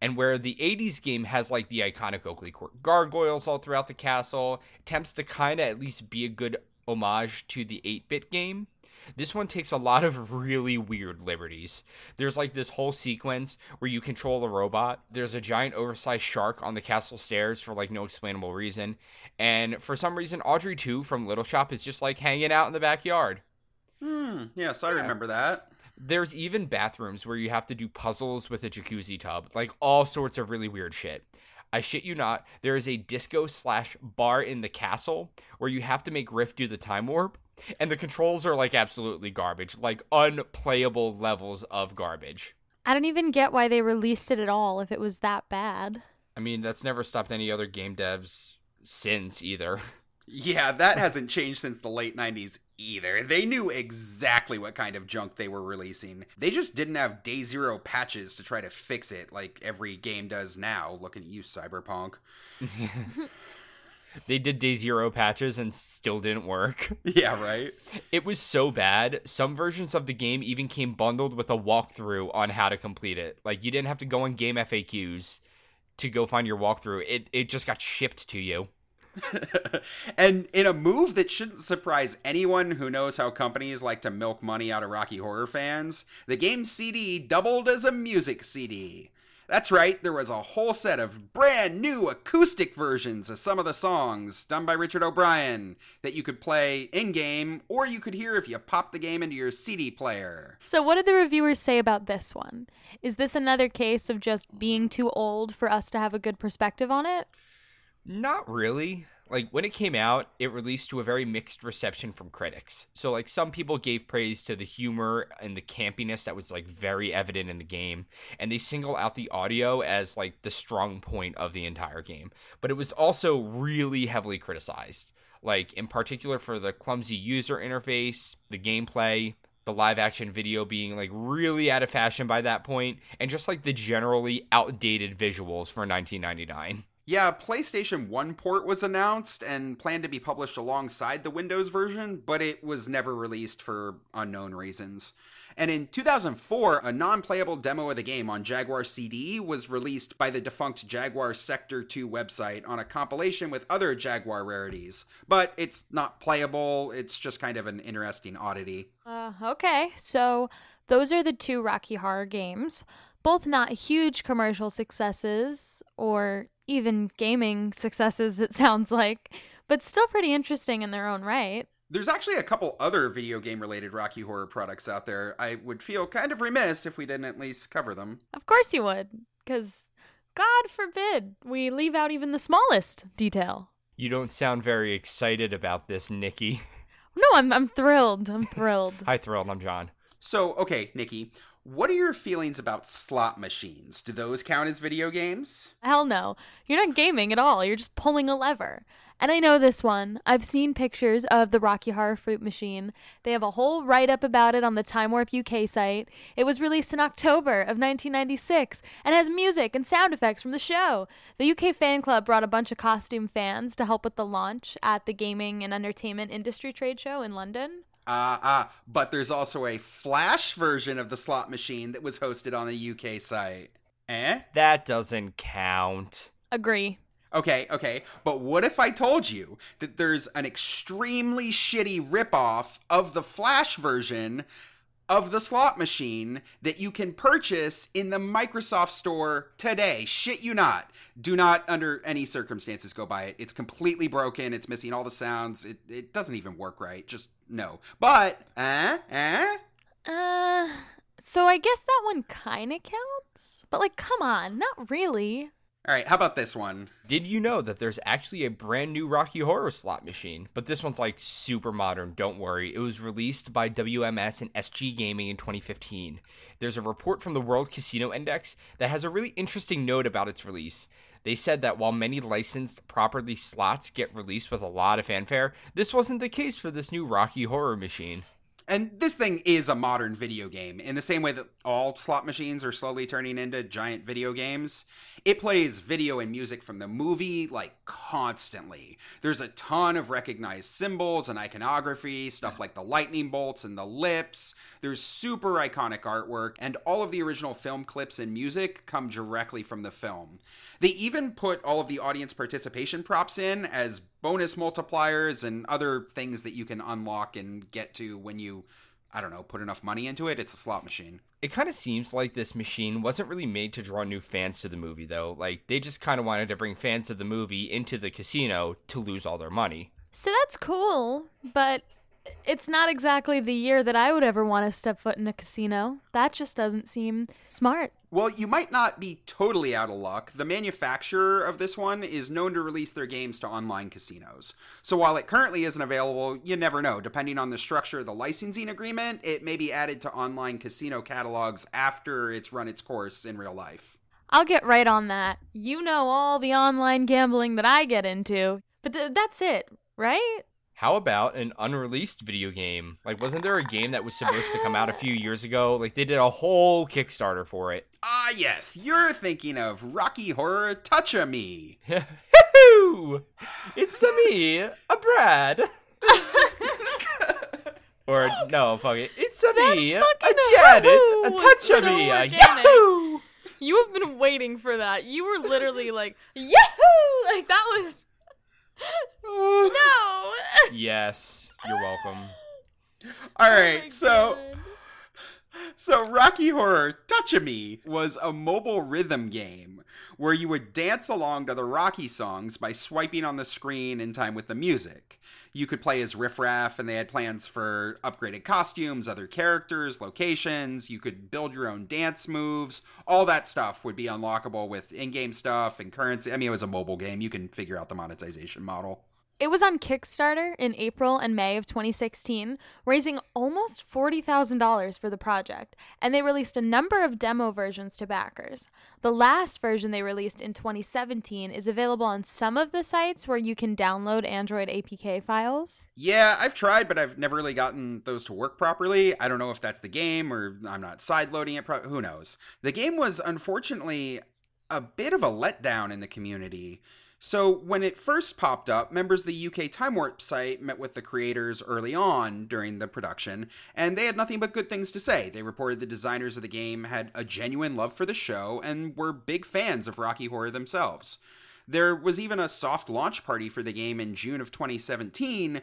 And where the 80s game has like the iconic Oakley Court gargoyles all throughout the castle, attempts to kind of at least be a good homage to the 8 bit game. This one takes a lot of really weird liberties. There's like this whole sequence where you control a robot. There's a giant oversized shark on the castle stairs for like no explainable reason. And for some reason, Audrey 2 from Little Shop is just like hanging out in the backyard. Hmm, yes, I Yeah. remember that. There's even bathrooms where you have to do puzzles with a jacuzzi tub, like all sorts of really weird shit. I shit you not, there is a disco slash bar in the castle where you have to make Riff do the time warp, and the controls are like absolutely garbage, like unplayable levels of garbage. I don't even get why they released it at all if it was that bad. I mean, that's never stopped any other game devs since either. Yeah, that hasn't changed since the late 90s either. They knew exactly what kind of junk they were releasing. They just didn't have day zero patches to try to fix it like every game does now. Looking at you, Cyberpunk. they did day zero patches and still didn't work. Yeah, right? It was so bad. Some versions of the game even came bundled with a walkthrough on how to complete it. Like you didn't have to go on game FAQs to go find your walkthrough. It it just got shipped to you. and in a move that shouldn't surprise anyone who knows how companies like to milk money out of Rocky Horror fans, the game's CD doubled as a music CD. That's right, there was a whole set of brand new acoustic versions of some of the songs done by Richard O'Brien that you could play in game or you could hear if you popped the game into your CD player. So, what did the reviewers say about this one? Is this another case of just being too old for us to have a good perspective on it? Not really like when it came out, it released to a very mixed reception from critics. So like some people gave praise to the humor and the campiness that was like very evident in the game, and they single out the audio as like the strong point of the entire game. But it was also really heavily criticized. Like in particular for the clumsy user interface, the gameplay, the live action video being like really out of fashion by that point, and just like the generally outdated visuals for 1999. Yeah, PlayStation 1 port was announced and planned to be published alongside the Windows version, but it was never released for unknown reasons. And in 2004, a non playable demo of the game on Jaguar CD was released by the defunct Jaguar Sector 2 website on a compilation with other Jaguar rarities. But it's not playable, it's just kind of an interesting oddity. Uh, okay, so those are the two Rocky Horror games. Both not huge commercial successes, or even gaming successes, it sounds like, but still pretty interesting in their own right. There's actually a couple other video game related Rocky Horror products out there. I would feel kind of remiss if we didn't at least cover them. Of course you would, because God forbid we leave out even the smallest detail. You don't sound very excited about this, Nikki. No, I'm I'm thrilled. I'm thrilled. Hi, thrilled. I'm John. So, okay, Nikki, what are your feelings about slot machines? Do those count as video games? Hell no. You're not gaming at all. You're just pulling a lever. And I know this one. I've seen pictures of the Rocky Horror Fruit Machine. They have a whole write up about it on the Time Warp UK site. It was released in October of 1996 and has music and sound effects from the show. The UK fan club brought a bunch of costume fans to help with the launch at the Gaming and Entertainment Industry Trade Show in London. Ah, uh, ah, uh, but there's also a Flash version of the slot machine that was hosted on a UK site. Eh? That doesn't count. Agree. Okay, okay, but what if I told you that there's an extremely shitty ripoff of the Flash version of the slot machine that you can purchase in the Microsoft Store today. Shit you not. Do not, under any circumstances, go buy it. It's completely broken. It's missing all the sounds. It, it doesn't even work right. Just no. But, uh, uh? Uh, so I guess that one kind of counts? But, like, come on, not really. All right, how about this one? Did you know that there's actually a brand new Rocky Horror slot machine? But this one's like super modern, don't worry. It was released by WMS and SG Gaming in 2015. There's a report from the World Casino Index that has a really interesting note about its release. They said that while many licensed property slots get released with a lot of fanfare, this wasn't the case for this new Rocky Horror machine. And this thing is a modern video game in the same way that all slot machines are slowly turning into giant video games. It plays video and music from the movie like constantly. There's a ton of recognized symbols and iconography, stuff like the lightning bolts and the lips. There's super iconic artwork, and all of the original film clips and music come directly from the film. They even put all of the audience participation props in as bonus multipliers and other things that you can unlock and get to when you I don't know, put enough money into it, it's a slot machine. It kind of seems like this machine wasn't really made to draw new fans to the movie, though. Like, they just kind of wanted to bring fans of the movie into the casino to lose all their money. So that's cool, but it's not exactly the year that I would ever want to step foot in a casino. That just doesn't seem smart. Well, you might not be totally out of luck. The manufacturer of this one is known to release their games to online casinos. So while it currently isn't available, you never know. Depending on the structure of the licensing agreement, it may be added to online casino catalogs after it's run its course in real life. I'll get right on that. You know all the online gambling that I get into. But th- that's it, right? How about an unreleased video game? Like, wasn't there a game that was supposed to come out a few years ago? Like, they did a whole Kickstarter for it. Ah, yes, you're thinking of Rocky Horror Touch a Me. it's a me, a Brad. or no, fuck it. It's a me, a Janet, a touch so of me, a organic. Yahoo. You have been waiting for that. You were literally like, Yahoo! Like that was no. yes, you're welcome. Oh All right, Oh so God. so Rocky Horror Touch Me was a mobile rhythm game where you would dance along to the Rocky songs by swiping on the screen in time with the music. You could play as Riff Raff, and they had plans for upgraded costumes, other characters, locations. You could build your own dance moves. All that stuff would be unlockable with in game stuff and currency. I mean, it was a mobile game. You can figure out the monetization model. It was on Kickstarter in April and May of 2016, raising almost $40,000 for the project, and they released a number of demo versions to backers. The last version they released in 2017 is available on some of the sites where you can download Android APK files. Yeah, I've tried, but I've never really gotten those to work properly. I don't know if that's the game or I'm not sideloading it. Pro- who knows? The game was unfortunately a bit of a letdown in the community. So, when it first popped up, members of the UK Time Warp site met with the creators early on during the production, and they had nothing but good things to say. They reported the designers of the game had a genuine love for the show and were big fans of Rocky Horror themselves. There was even a soft launch party for the game in June of 2017,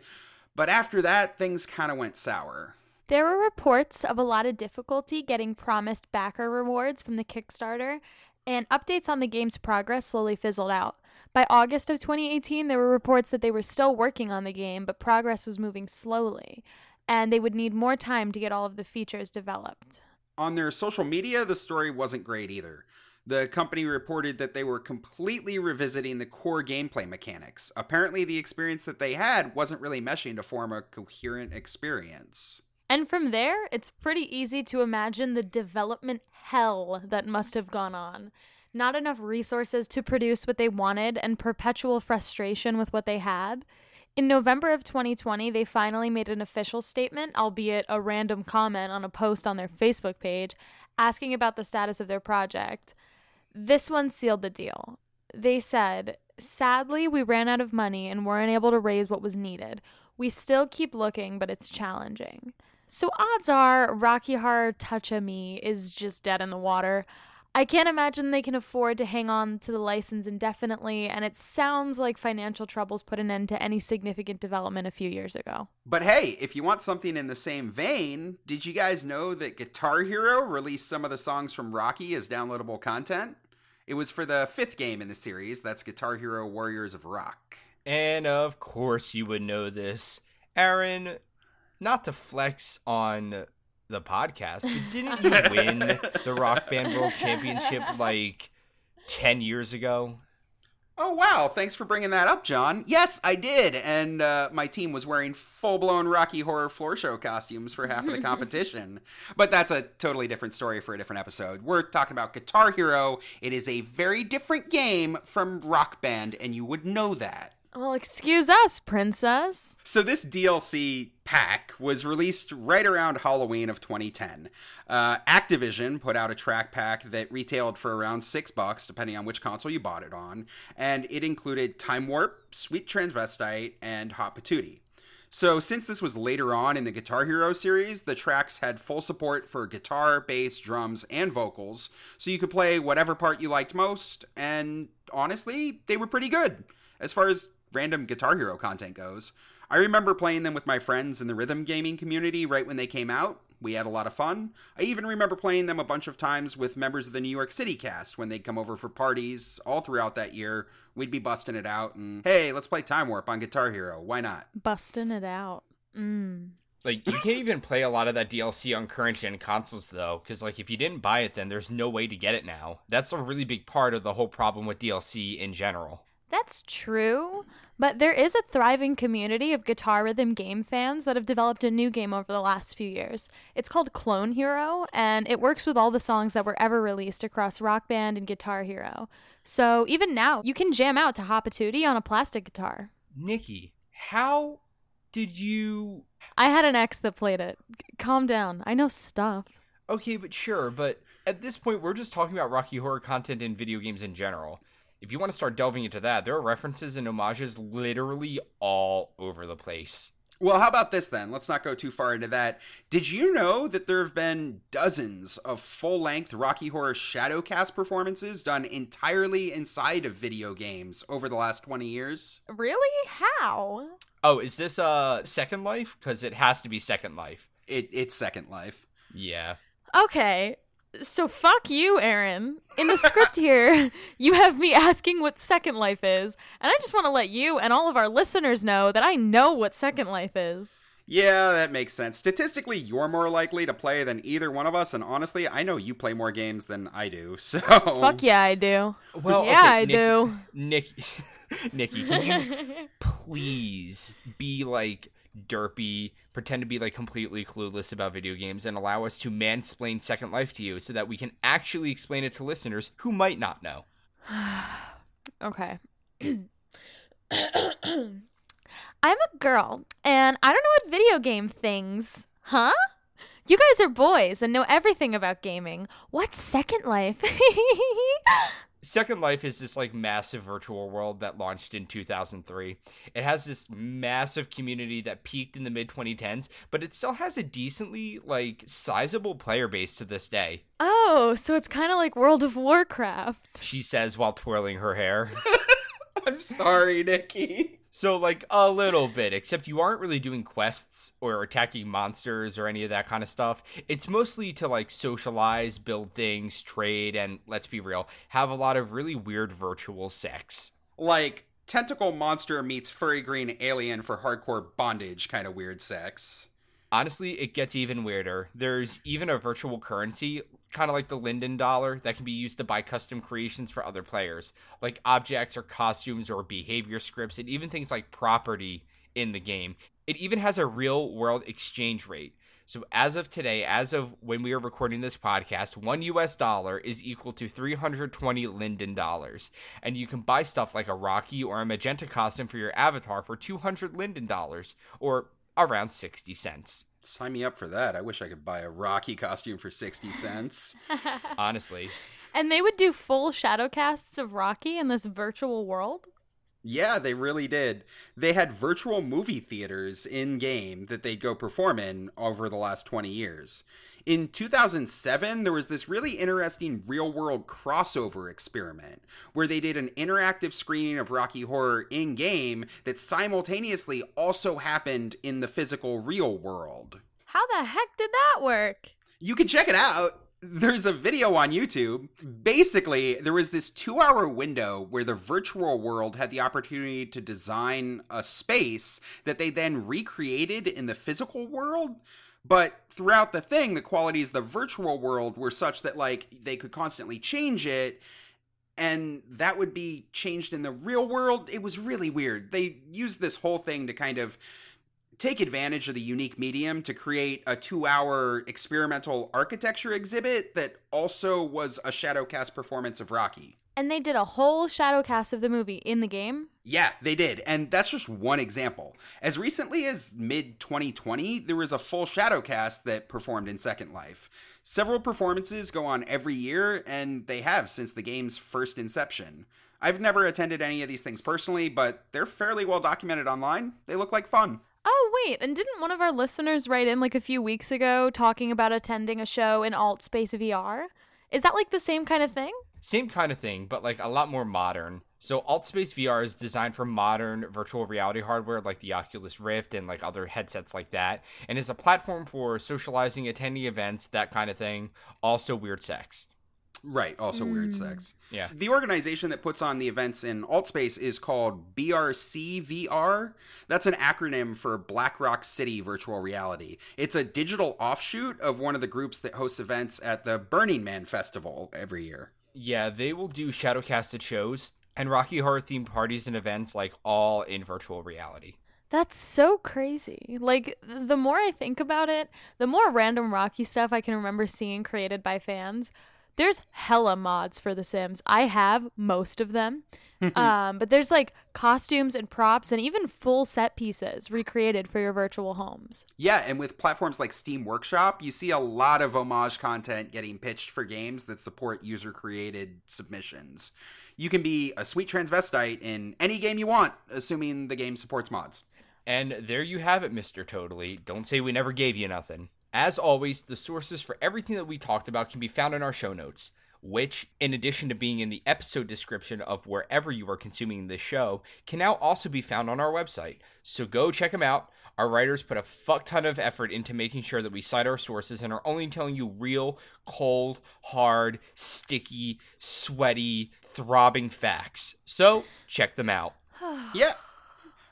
but after that, things kind of went sour. There were reports of a lot of difficulty getting promised backer rewards from the Kickstarter, and updates on the game's progress slowly fizzled out. By August of 2018, there were reports that they were still working on the game, but progress was moving slowly, and they would need more time to get all of the features developed. On their social media, the story wasn't great either. The company reported that they were completely revisiting the core gameplay mechanics. Apparently, the experience that they had wasn't really meshing to form a coherent experience. And from there, it's pretty easy to imagine the development hell that must have gone on. Not enough resources to produce what they wanted, and perpetual frustration with what they had. In November of 2020, they finally made an official statement, albeit a random comment on a post on their Facebook page, asking about the status of their project. This one sealed the deal. They said, Sadly, we ran out of money and weren't able to raise what was needed. We still keep looking, but it's challenging. So odds are Rocky Horror Touch a Me is just dead in the water. I can't imagine they can afford to hang on to the license indefinitely, and it sounds like financial troubles put an end to any significant development a few years ago. But hey, if you want something in the same vein, did you guys know that Guitar Hero released some of the songs from Rocky as downloadable content? It was for the fifth game in the series, that's Guitar Hero Warriors of Rock. And of course, you would know this. Aaron, not to flex on the podcast, but didn't you win the Rock Band World Championship like 10 years ago? Oh wow! Thanks for bringing that up, John. Yes, I did, and uh, my team was wearing full-blown Rocky Horror floor show costumes for half of the competition. but that's a totally different story for a different episode. We're talking about Guitar Hero. It is a very different game from Rock Band, and you would know that. Well, excuse us, princess. So this DLC pack was released right around Halloween of 2010. Uh, Activision put out a track pack that retailed for around six bucks, depending on which console you bought it on, and it included Time Warp, Sweet Transvestite, and Hot Patootie. So, since this was later on in the Guitar Hero series, the tracks had full support for guitar, bass, drums, and vocals, so you could play whatever part you liked most, and honestly, they were pretty good. As far as random Guitar Hero content goes, I remember playing them with my friends in the rhythm gaming community right when they came out. We had a lot of fun. I even remember playing them a bunch of times with members of the New York City cast when they'd come over for parties all throughout that year. We'd be busting it out and, hey, let's play Time Warp on Guitar Hero. Why not? Busting it out. Mm. Like, you can't even play a lot of that DLC on current gen consoles, though, because, like, if you didn't buy it, then there's no way to get it now. That's a really big part of the whole problem with DLC in general. That's true, but there is a thriving community of guitar rhythm game fans that have developed a new game over the last few years. It's called Clone Hero, and it works with all the songs that were ever released across Rock Band and Guitar Hero. So even now, you can jam out to Hot Patootie on a plastic guitar. Nikki, how did you. I had an ex that played it. Calm down. I know stuff. Okay, but sure, but at this point, we're just talking about Rocky Horror content in video games in general. If you want to start delving into that, there are references and homages literally all over the place. Well, how about this then? Let's not go too far into that. Did you know that there have been dozens of full length Rocky Horror Shadowcast performances done entirely inside of video games over the last 20 years? Really? How? Oh, is this uh Second Life? Because it has to be Second Life. It, it's Second Life. Yeah. Okay. So fuck you, Aaron. In the script here, you have me asking what Second Life is, and I just want to let you and all of our listeners know that I know what Second Life is. Yeah, that makes sense. Statistically, you're more likely to play than either one of us, and honestly, I know you play more games than I do, so. Fuck yeah, I do. Well, yeah, okay, I Nick- do. Nick, Nikki, can you please be like derpy, pretend to be like completely clueless about video games, and allow us to mansplain Second Life to you so that we can actually explain it to listeners who might not know? okay. I'm a girl, and I don't know what video game things. Huh? You guys are boys and know everything about gaming. What's Second Life? Second Life is this like massive virtual world that launched in 2003. It has this massive community that peaked in the mid 2010s, but it still has a decently like sizable player base to this day. oh, so it's kind of like World of Warcraft. She says while twirling her hair. I'm sorry, Nikki. So, like, a little bit, except you aren't really doing quests or attacking monsters or any of that kind of stuff. It's mostly to, like, socialize, build things, trade, and let's be real, have a lot of really weird virtual sex. Like, tentacle monster meets furry green alien for hardcore bondage kind of weird sex. Honestly, it gets even weirder. There's even a virtual currency, kind of like the Linden dollar, that can be used to buy custom creations for other players, like objects or costumes or behavior scripts, and even things like property in the game. It even has a real world exchange rate. So, as of today, as of when we are recording this podcast, one US dollar is equal to 320 Linden dollars. And you can buy stuff like a Rocky or a Magenta costume for your avatar for 200 Linden dollars, or around 60 cents. Sign me up for that. I wish I could buy a Rocky costume for 60 cents. Honestly. and they would do full shadow casts of Rocky in this virtual world? Yeah, they really did. They had virtual movie theaters in game that they'd go perform in over the last 20 years. In 2007, there was this really interesting real world crossover experiment where they did an interactive screening of Rocky Horror in game that simultaneously also happened in the physical real world. How the heck did that work? You can check it out. There's a video on YouTube. Basically, there was this two hour window where the virtual world had the opportunity to design a space that they then recreated in the physical world. But throughout the thing, the qualities of the virtual world were such that, like, they could constantly change it and that would be changed in the real world. It was really weird. They used this whole thing to kind of take advantage of the unique medium to create a two hour experimental architecture exhibit that also was a Shadowcast performance of Rocky. And they did a whole shadow cast of the movie in the game? Yeah, they did. And that's just one example. As recently as mid 2020, there was a full Shadowcast that performed in Second Life. Several performances go on every year, and they have since the game's first inception. I've never attended any of these things personally, but they're fairly well documented online. They look like fun. Oh, wait, and didn't one of our listeners write in like a few weeks ago talking about attending a show in Alt Space VR? Is that like the same kind of thing? Same kind of thing, but like a lot more modern. So AltSpace VR is designed for modern virtual reality hardware like the Oculus Rift and like other headsets like that, and is a platform for socializing, attending events, that kind of thing. Also weird sex. Right, also weird Mm. sex. Yeah. The organization that puts on the events in Altspace is called BRCVR. That's an acronym for Black Rock City Virtual Reality. It's a digital offshoot of one of the groups that hosts events at the Burning Man Festival every year. Yeah, they will do shadowcasted shows and Rocky Horror themed parties and events like all in virtual reality. That's so crazy. Like, the more I think about it, the more random Rocky stuff I can remember seeing created by fans. There's hella mods for The Sims. I have most of them. um, but there's like costumes and props and even full set pieces recreated for your virtual homes. Yeah, and with platforms like Steam Workshop, you see a lot of homage content getting pitched for games that support user created submissions. You can be a sweet transvestite in any game you want, assuming the game supports mods. And there you have it, Mr. Totally. Don't say we never gave you nothing. As always, the sources for everything that we talked about can be found in our show notes, which, in addition to being in the episode description of wherever you are consuming this show, can now also be found on our website. So go check them out. Our writers put a fuck ton of effort into making sure that we cite our sources and are only telling you real, cold, hard, sticky, sweaty, throbbing facts. So check them out. Yeah.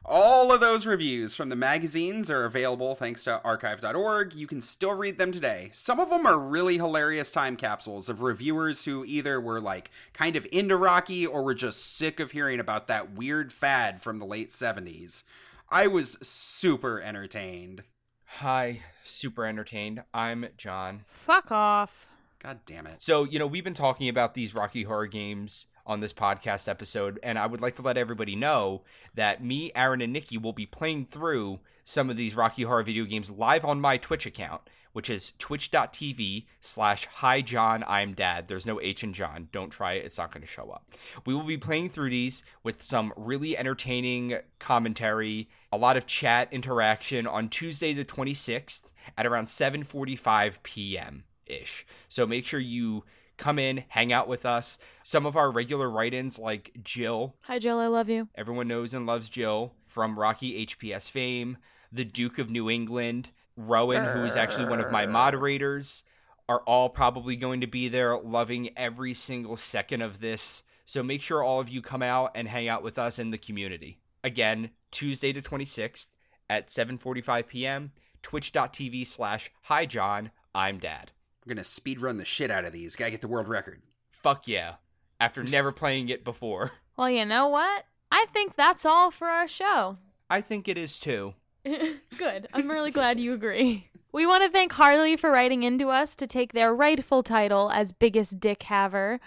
All of those reviews from the magazines are available thanks to archive.org. You can still read them today. Some of them are really hilarious time capsules of reviewers who either were like kind of into Rocky or were just sick of hearing about that weird fad from the late 70s. I was super entertained. Hi, super entertained. I'm John. Fuck off. God damn it. So, you know, we've been talking about these Rocky Horror games on this podcast episode, and I would like to let everybody know that me, Aaron, and Nikki will be playing through some of these Rocky Horror video games live on my Twitch account, which is twitch.tv slash hi John, I'm dad. There's no H in John. Don't try it, it's not going to show up. We will be playing through these with some really entertaining commentary, a lot of chat interaction on Tuesday the 26th at around 7:45 p.m. ish. So make sure you come in, hang out with us. Some of our regular write-ins like Jill, Hi, Jill. I love you. everyone knows and loves Jill from Rocky HPS fame, the Duke of New England, Rowan, who is actually one of my moderators, are all probably going to be there, loving every single second of this. So make sure all of you come out and hang out with us in the community. Again, Tuesday the 26th at 7:45 p.m. Twitch.tv slash Hi John, I'm Dad. We're gonna speed run the shit out of these. Gotta get the world record. Fuck yeah! After never playing it before, Well, you know what? I think that's all for our show. I think it is too. Good. I'm really glad you agree. We want to thank Harley for writing into us to take their rightful title as biggest dick haver.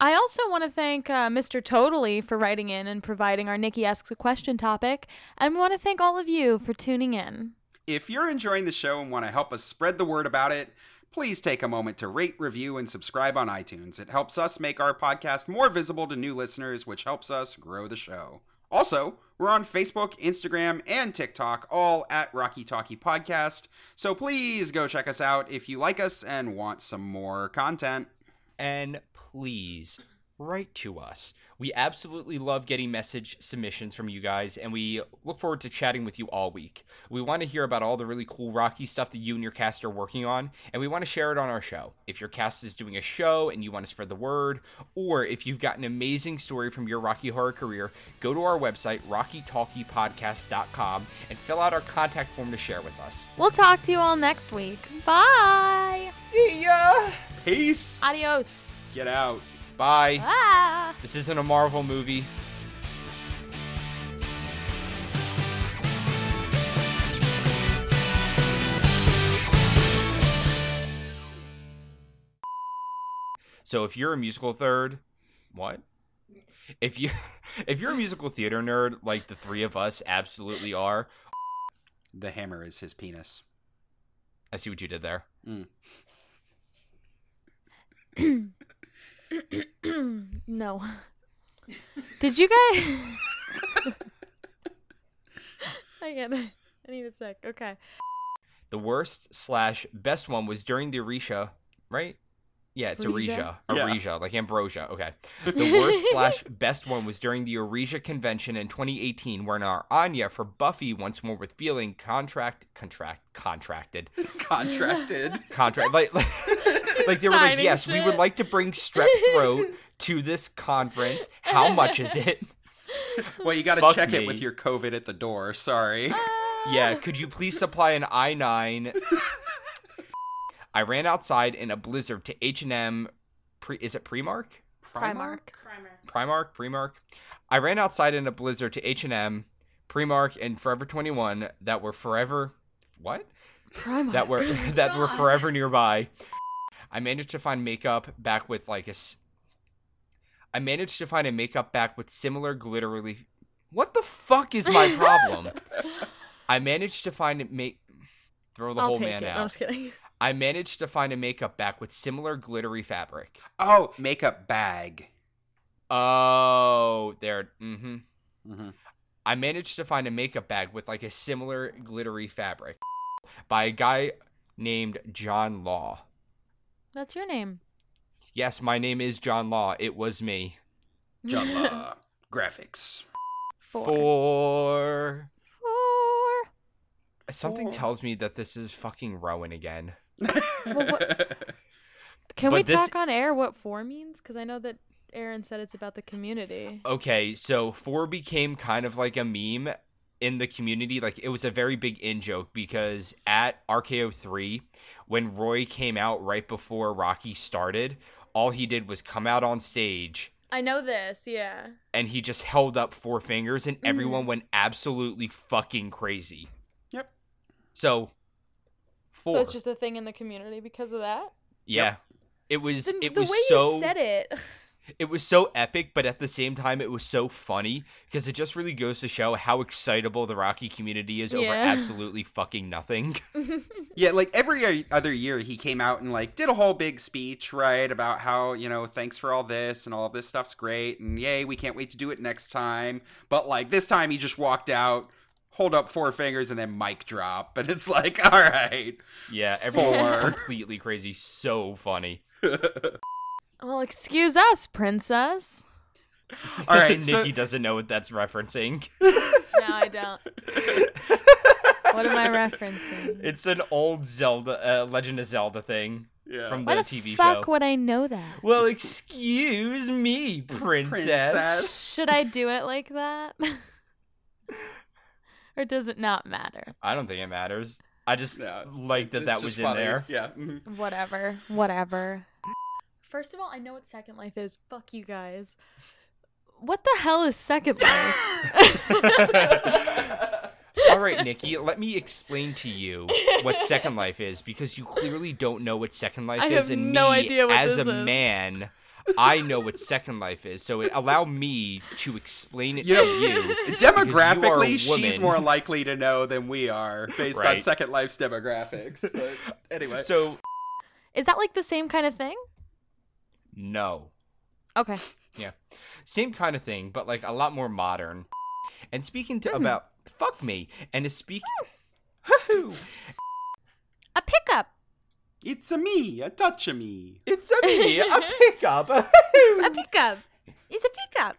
I also want to thank uh, Mr. Totally for writing in and providing our Nikki Asks a Question topic. And we want to thank all of you for tuning in. If you're enjoying the show and want to help us spread the word about it, please take a moment to rate, review, and subscribe on iTunes. It helps us make our podcast more visible to new listeners, which helps us grow the show. Also, we're on Facebook, Instagram, and TikTok, all at Rocky Talkie Podcast. So please go check us out if you like us and want some more content. and please write to us. We absolutely love getting message submissions from you guys, and we look forward to chatting with you all week. We want to hear about all the really cool Rocky stuff that you and your cast are working on, and we want to share it on our show. If your cast is doing a show and you want to spread the word, or if you've got an amazing story from your Rocky Horror career, go to our website, rockytalkiepodcast.com, and fill out our contact form to share with us. We'll talk to you all next week. Bye. See ya! Peace! Adios. Get out. Bye. Ah. This isn't a Marvel movie. So if you're a musical third, what? If you if you're a musical theater nerd like the three of us absolutely are, The hammer is his penis. I see what you did there. no. Did you guys? I get it. I need a sec. Okay. The worst slash best one was during the Arisia, right? Yeah, it's Arisia? Arisia. Yeah. Like ambrosia. Okay. The worst slash best one was during the Arisia convention in 2018, where our Anya for Buffy once more with feeling contract contract contracted Contracted. contract like like, like they were like signing yes we would like to bring strep throat to this conference. How much is it? well, you gotta check me. it with your COVID at the door. Sorry. Yeah, could you please supply an I nine? I ran outside in a blizzard to H and M. Pre- is it Primark? Primark. Primark, Primark. Primark. I ran outside in a blizzard to H and M, Primark, and Forever Twenty One that were forever. What? Primark. That were that were forever nearby. I managed to find makeup back with like a. s- I managed to find a makeup back with similar glittery. What the fuck is my problem? I managed to find it make. Throw the I'll whole take man it. out. I'm just kidding. I managed to find a makeup bag with similar glittery fabric. Oh, makeup bag. Oh, there. Mm-hmm. Mm hmm I managed to find a makeup bag with like a similar glittery fabric by a guy named John Law. That's your name. Yes, my name is John Law. It was me. John Law. Graphics. Four. For Four. something Four. tells me that this is fucking Rowan again. Can we this- talk on air what four means? Because I know that Aaron said it's about the community. Okay, so four became kind of like a meme in the community. Like it was a very big in joke because at RKO three, when Roy came out right before Rocky started, all he did was come out on stage I know this, yeah. and he just held up four fingers and everyone Mhm. went absolutely fucking crazy. Yep. So four. So it's just a thing in the community because of that. yeah. It was The, it the was way so you said it. it was so epic, but at the same time, it was so funny because it just really goes to show how excitable the Rocky community is over absolutely fucking nothing. Yeah, like every other year, he came out and like did a whole big speech, right, about how you know thanks for all this and all of this stuff's great and yay, we can't wait to do it next time. But like this time, he just walked out, hold up four fingers, and then mic drop, and it's like, all right, Yeah, everyone completely crazy. So funny. well, excuse us, princess. all right. so- Nikki doesn't know what that's referencing. No, I don't. What am I referencing? it's an old Zelda, uh, Legend of Zelda thing yeah. from Why the, the TV fuck show. would I know that? Well, excuse me, princess. Princess. Should I do it like that? Or does it not matter? I don't think it matters. I just Yeah, like that that was in funny. there. Yeah. mhm. Whatever. Whatever. First of all, I know what Second Life is. Fuck you guys. What the hell is Second Life? All right, Nikki, let me explain to you what Second Life is because you clearly don't know what Second Life I is, have and no me, idea what as this a is. man, I know what Second Life is. So it, allow me to explain it You to know, you. Demographically, a she's more likely to know than we are based on Second Life's demographics. But anyway, So is that like the same kind of thing? no, Okay. Yeah, same kind of thing, but like a lot more modern. And speaking to Mhm. about fuck me, and to speak. A pickup. It's a me, a touch of me. It's a me, a pickup. a pickup. It's a pickup.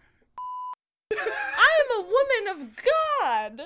I am a woman of God.